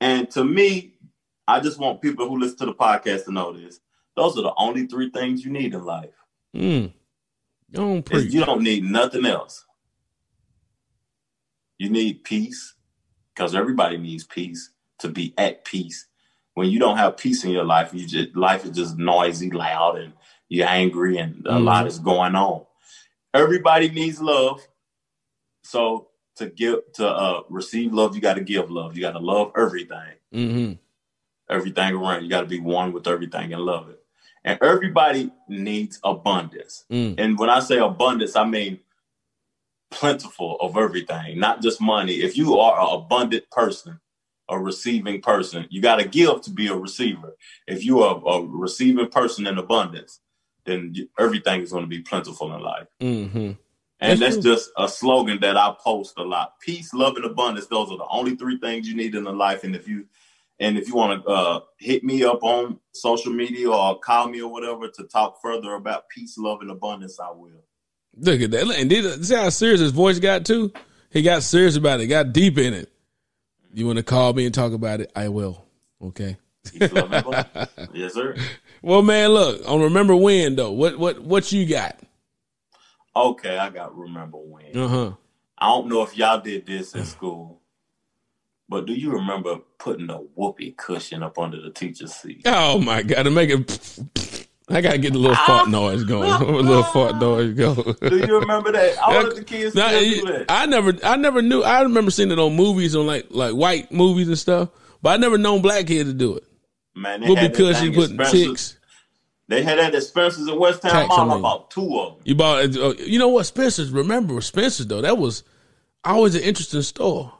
And to me, I just want people who listen to the podcast to know this. Those are the only three things you need in life. Mm. Don't. You don't need nothing else. You need peace because everybody needs peace to be at peace. when you don't have peace in your life, you just life is just noisy, loud, and you're angry, and a Mhm. lot is going on. Everybody needs love, so to give to uh, receive love, you got to give love. You got to love everything, Mm-hmm. everything around. You got to be one with everything and love it. And everybody needs abundance. Mm. And when I say abundance, I mean plentiful of everything, not just money. If you are an abundant person, a receiving person, you got to give to be a receiver. If you are a receiving person in abundance, then everything is going to be plentiful in life. Mm-hmm. And That's that's just a slogan that I post a lot. Peace, love, and abundance. Those are the only three things you need in the life. And if you and if you want to uh, hit me up on social media or call me or whatever to talk further about peace, love, and abundance, I will. Look at that. And did, see how serious his voice got too? He got serious about it, got deep in it. You want to call me and talk about it? I will. Okay. Peace, love, and [laughs] abundance. yes, sir. Well, man, look, on remember when though. What what what you got? Okay, I got remember when. Uh huh. I don't know if y'all did this in school, but do you remember putting a whoopee cushion up under the teacher's seat? Oh my god, to make it. I gotta get a little fart noise going. [laughs] a little fart noise going. Do you remember that? [laughs] I wanted the kids to do that. I never, I never knew. I remember seeing it on movies, on like like white movies and stuff, but I never known black kids to do it. Man, they Whoopee had that cushion putting chicks. They had that at Spencer's in West Town Mall. I me. bought two of them. You bought, uh, you know what, Spencer's? Remember Spencer's though? That was always an interesting store.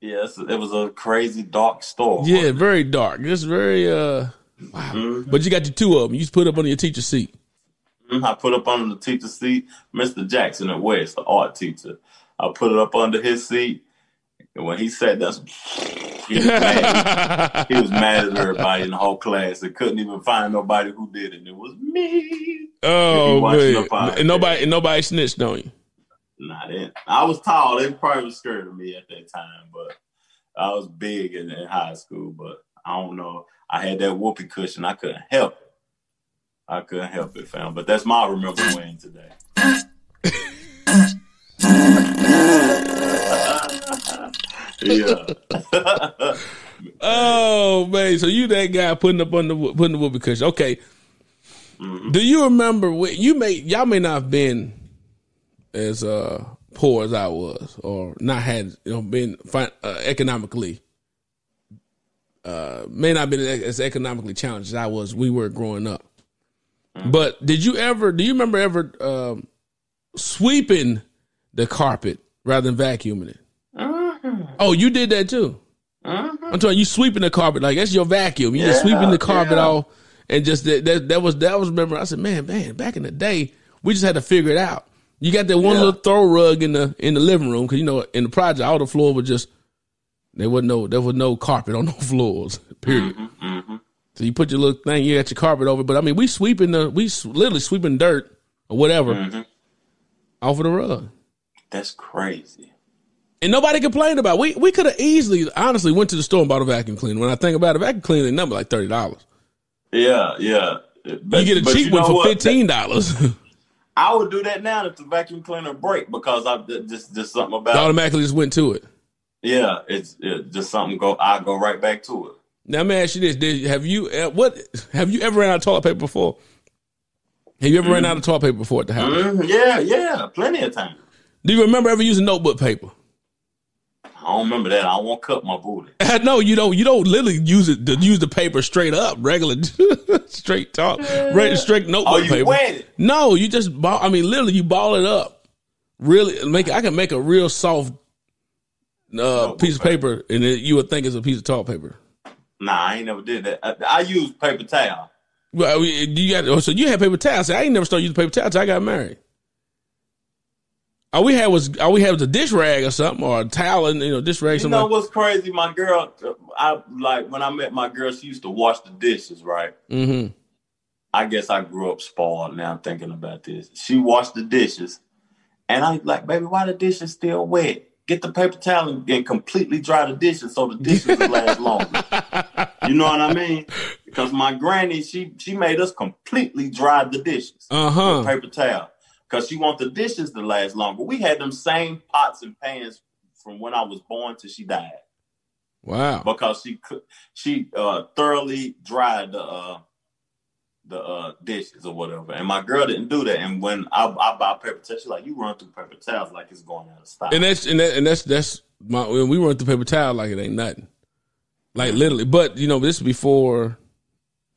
Yes, it was a crazy dark store. Yeah, very dark. It's very uh. Wow. Mhm. But you got your two of them. You just put up under your teacher's seat. Mhm. I put up under the teacher's seat, Mr. Jackson at West, the art teacher. I put it up under his seat, and when he said that, he was mad. He was mad at everybody in the whole class and couldn't even find nobody who did it. It was me. oh man, and nobody, and nobody snitched on you. Nah, they, I was tall. They probably was scared of me at that time, but I was big in, in high school. But I don't know. I had that whoopee cushion. I couldn't help it. I couldn't help it, fam. But that's my remember when today. [laughs] yeah. [laughs] Oh man, so you that guy putting up on the putting the whoopee cushion? Okay. Mhm. Do you remember when you may y'all may not have been as uh poor as I was, or not had you know been uh, economically uh may not have been as economically challenged as I was. We were growing up, but did you ever? Do you remember ever um, sweeping the carpet rather than vacuuming it? Oh, you did that too. I'm telling you, sweeping the carpet like that's your vacuum. You just Yeah, sweeping the carpet yeah. off, and just that, that that was that was. Remember, I said, man, man, back in the day, we just had to figure it out. You got that one Yeah. little throw rug in the in the living room because you know in the project all the floor was just there was no there was no carpet on [laughs] no floors. Period. Mm-hmm. So you put your little thing, you got your carpet over. But I mean, we sweeping the we literally sweeping dirt or whatever Mhm. off of the rug. That's crazy. And nobody complained about. It. We we could have easily, honestly, went to the store and bought a vacuum cleaner. When I think about it, vacuum cleaner, they number like thirty dollars. Yeah, yeah. But, You get a cheap you one for what? fifteen dollars. I would do that now if the vacuum cleaner break because I just just something about it automatically just went to it. Yeah, it's it, just something go. I go right back to it. Now, let me ask you this: Did have you uh, what have you ever ran out of toilet paper before? Have you ever ran out of toilet paper before at the house? Mhm, Yeah, yeah, plenty of time. Do you remember ever using notebook paper? I don't remember that. I won't cut my booty. [laughs] no, you don't. You don't literally use it to use the paper straight up, regular, [laughs] straight talk, right, straight notebook Oh, you paper. wet? No, you just ball. I mean, literally, you ball it up. Really make. I can make a real soft uh, piece of paper, and it, you would think it's a piece of toilet paper. Nah, I ain't never did that. I, I use paper towel. Well, you got. Oh, so you had paper towels. I ain't never started using paper towels until I got married. All we had was all we had was a dish rag or something, or a towel, and you know, dish rag. You Something. know like, what's crazy? My girl, I like when I met my girl. She used to wash the dishes, right? mm-hmm. I guess I grew up spoiled. Now I'm thinking about this. She washed the dishes, and I like, baby, why the dishes still wet? Get the paper towel and, and completely dry the dishes so the dishes will last longer. [laughs] You know what I mean? Because my granny, she she made us completely dry the dishes Uh with paper towel because she want the dishes to last longer. We had them same pots and pans from when I was born till she died. Wow. because she she uh thoroughly dried the uh the uh dishes or whatever. And my girl didn't do that. And when I, I buy paper towels, she's like, you run through paper towels like it's going out of style. And that's and, that, and that's that's my when we run through paper towel like it ain't nothing. Like literally. But you know, this is before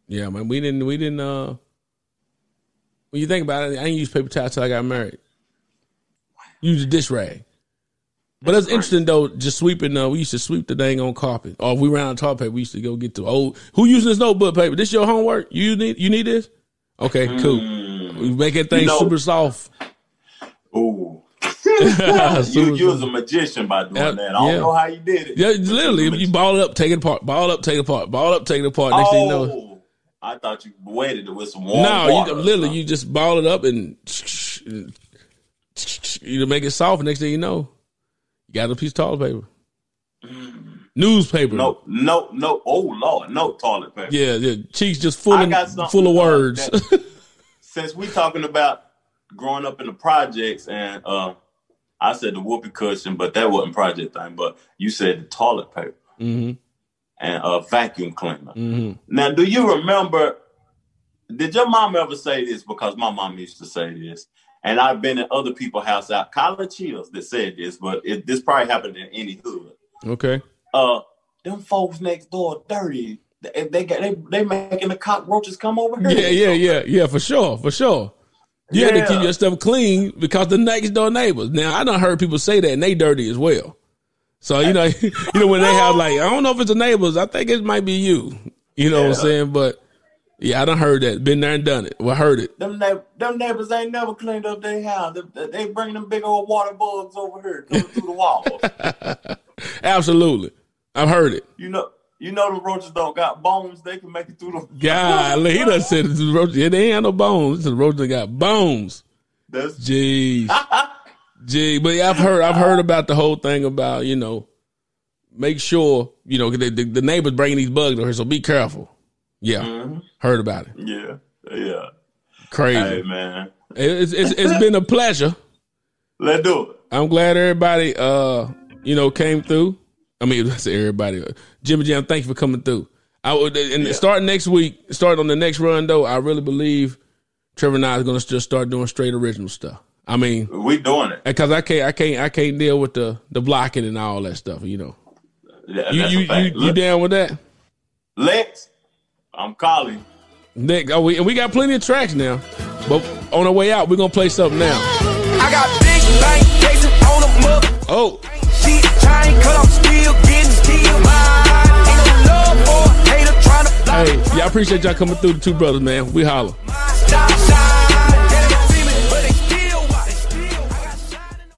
yeah, man, we didn't we didn't uh when you think about it, I didn't use paper towel till I got married. Use a dish rag. But that's interesting though, just sweeping uh we used to sweep the dang on carpet. Or if we ran out of toilet paper, we used to go get the old who using this notebook paper? This your homework? You need you need this? Okay, cool. We make that thing You know- super soft. Ooh. [laughs] You you was a magician by doing Yeah, that. I don't yeah. know how you did it. Yeah, literally, if you ball it up, take it apart, ball it up, take it apart, ball it up, take it apart. Next thing you know, Oh, I thought you waited with some warm no, water. you literally you just ball it up and you make it soft. Next thing you know, you got a piece of toilet paper, newspaper. no, no, no. Oh Lord, no toilet paper. Yeah, yeah, cheeks just full of full of words. that- [laughs] Since we talking about growing up in the projects, and uh, I said the whoopee cushion, but that wasn't project thing. But you said the toilet paper hmm and a vacuum cleaner. hmm Now, do you remember? Did your mom ever say this? Because my mom used to say this, and I've been in other people's house out college chills that said this, but it, this probably happened in any hood. Okay. Uh, them folks next door dirty. They they got they they making the cockroaches come over here. Yeah, yeah, yeah, yeah, for sure, for sure. You had to keep your stuff clean because the next door neighbors. Now I done heard people say that and they dirty as well. So you know, [laughs] you know when they have like I don't know if it's the neighbors. I think it might be you. You know what I'm saying? But yeah, I done heard that. Been there and done it. Well, heard it. Them neigh- them neighbors ain't never cleaned up their house. They, they bring them big old water bugs over here coming through the walls. [laughs] Absolutely, I've heard it. You know, you know the roaches don't got bones. They can make it through the. [laughs] Golly, he done said the roach. Yeah, they ain't no bones. The roaches got bones. That's Jeez. [laughs] Gee, but yeah, I've heard I've heard about the whole thing about you know, make sure you know the, the, the neighbors bringing these bugs over here, so be careful. Yeah, Mhm. heard about it. yeah, yeah. Crazy. Hey man, It's, it's it's been a pleasure. let's do it. I'm glad everybody uh you know came through. I mean, [laughs] say everybody. Jimmy Jam, thank you for coming through. I would and Yeah. starting next week, starting on the next run though. I really believe Trevor and I is going to just start doing straight original stuff. I mean, We doing it. because I can't, I can't, I can't deal with the the blocking and all that stuff. You know, Yeah, you that's you you, you down with that? Lex, I'm calling. Nick, oh, we, we got plenty of tracks now. But on our way out, we're gonna play something now. I got big bank chasing on a mug. Oh, Shit chain, cause I'm still getting still mine. Ain't no love for a hater trying to hey, y'all appreciate y'all coming through the two brothers, man. We holler.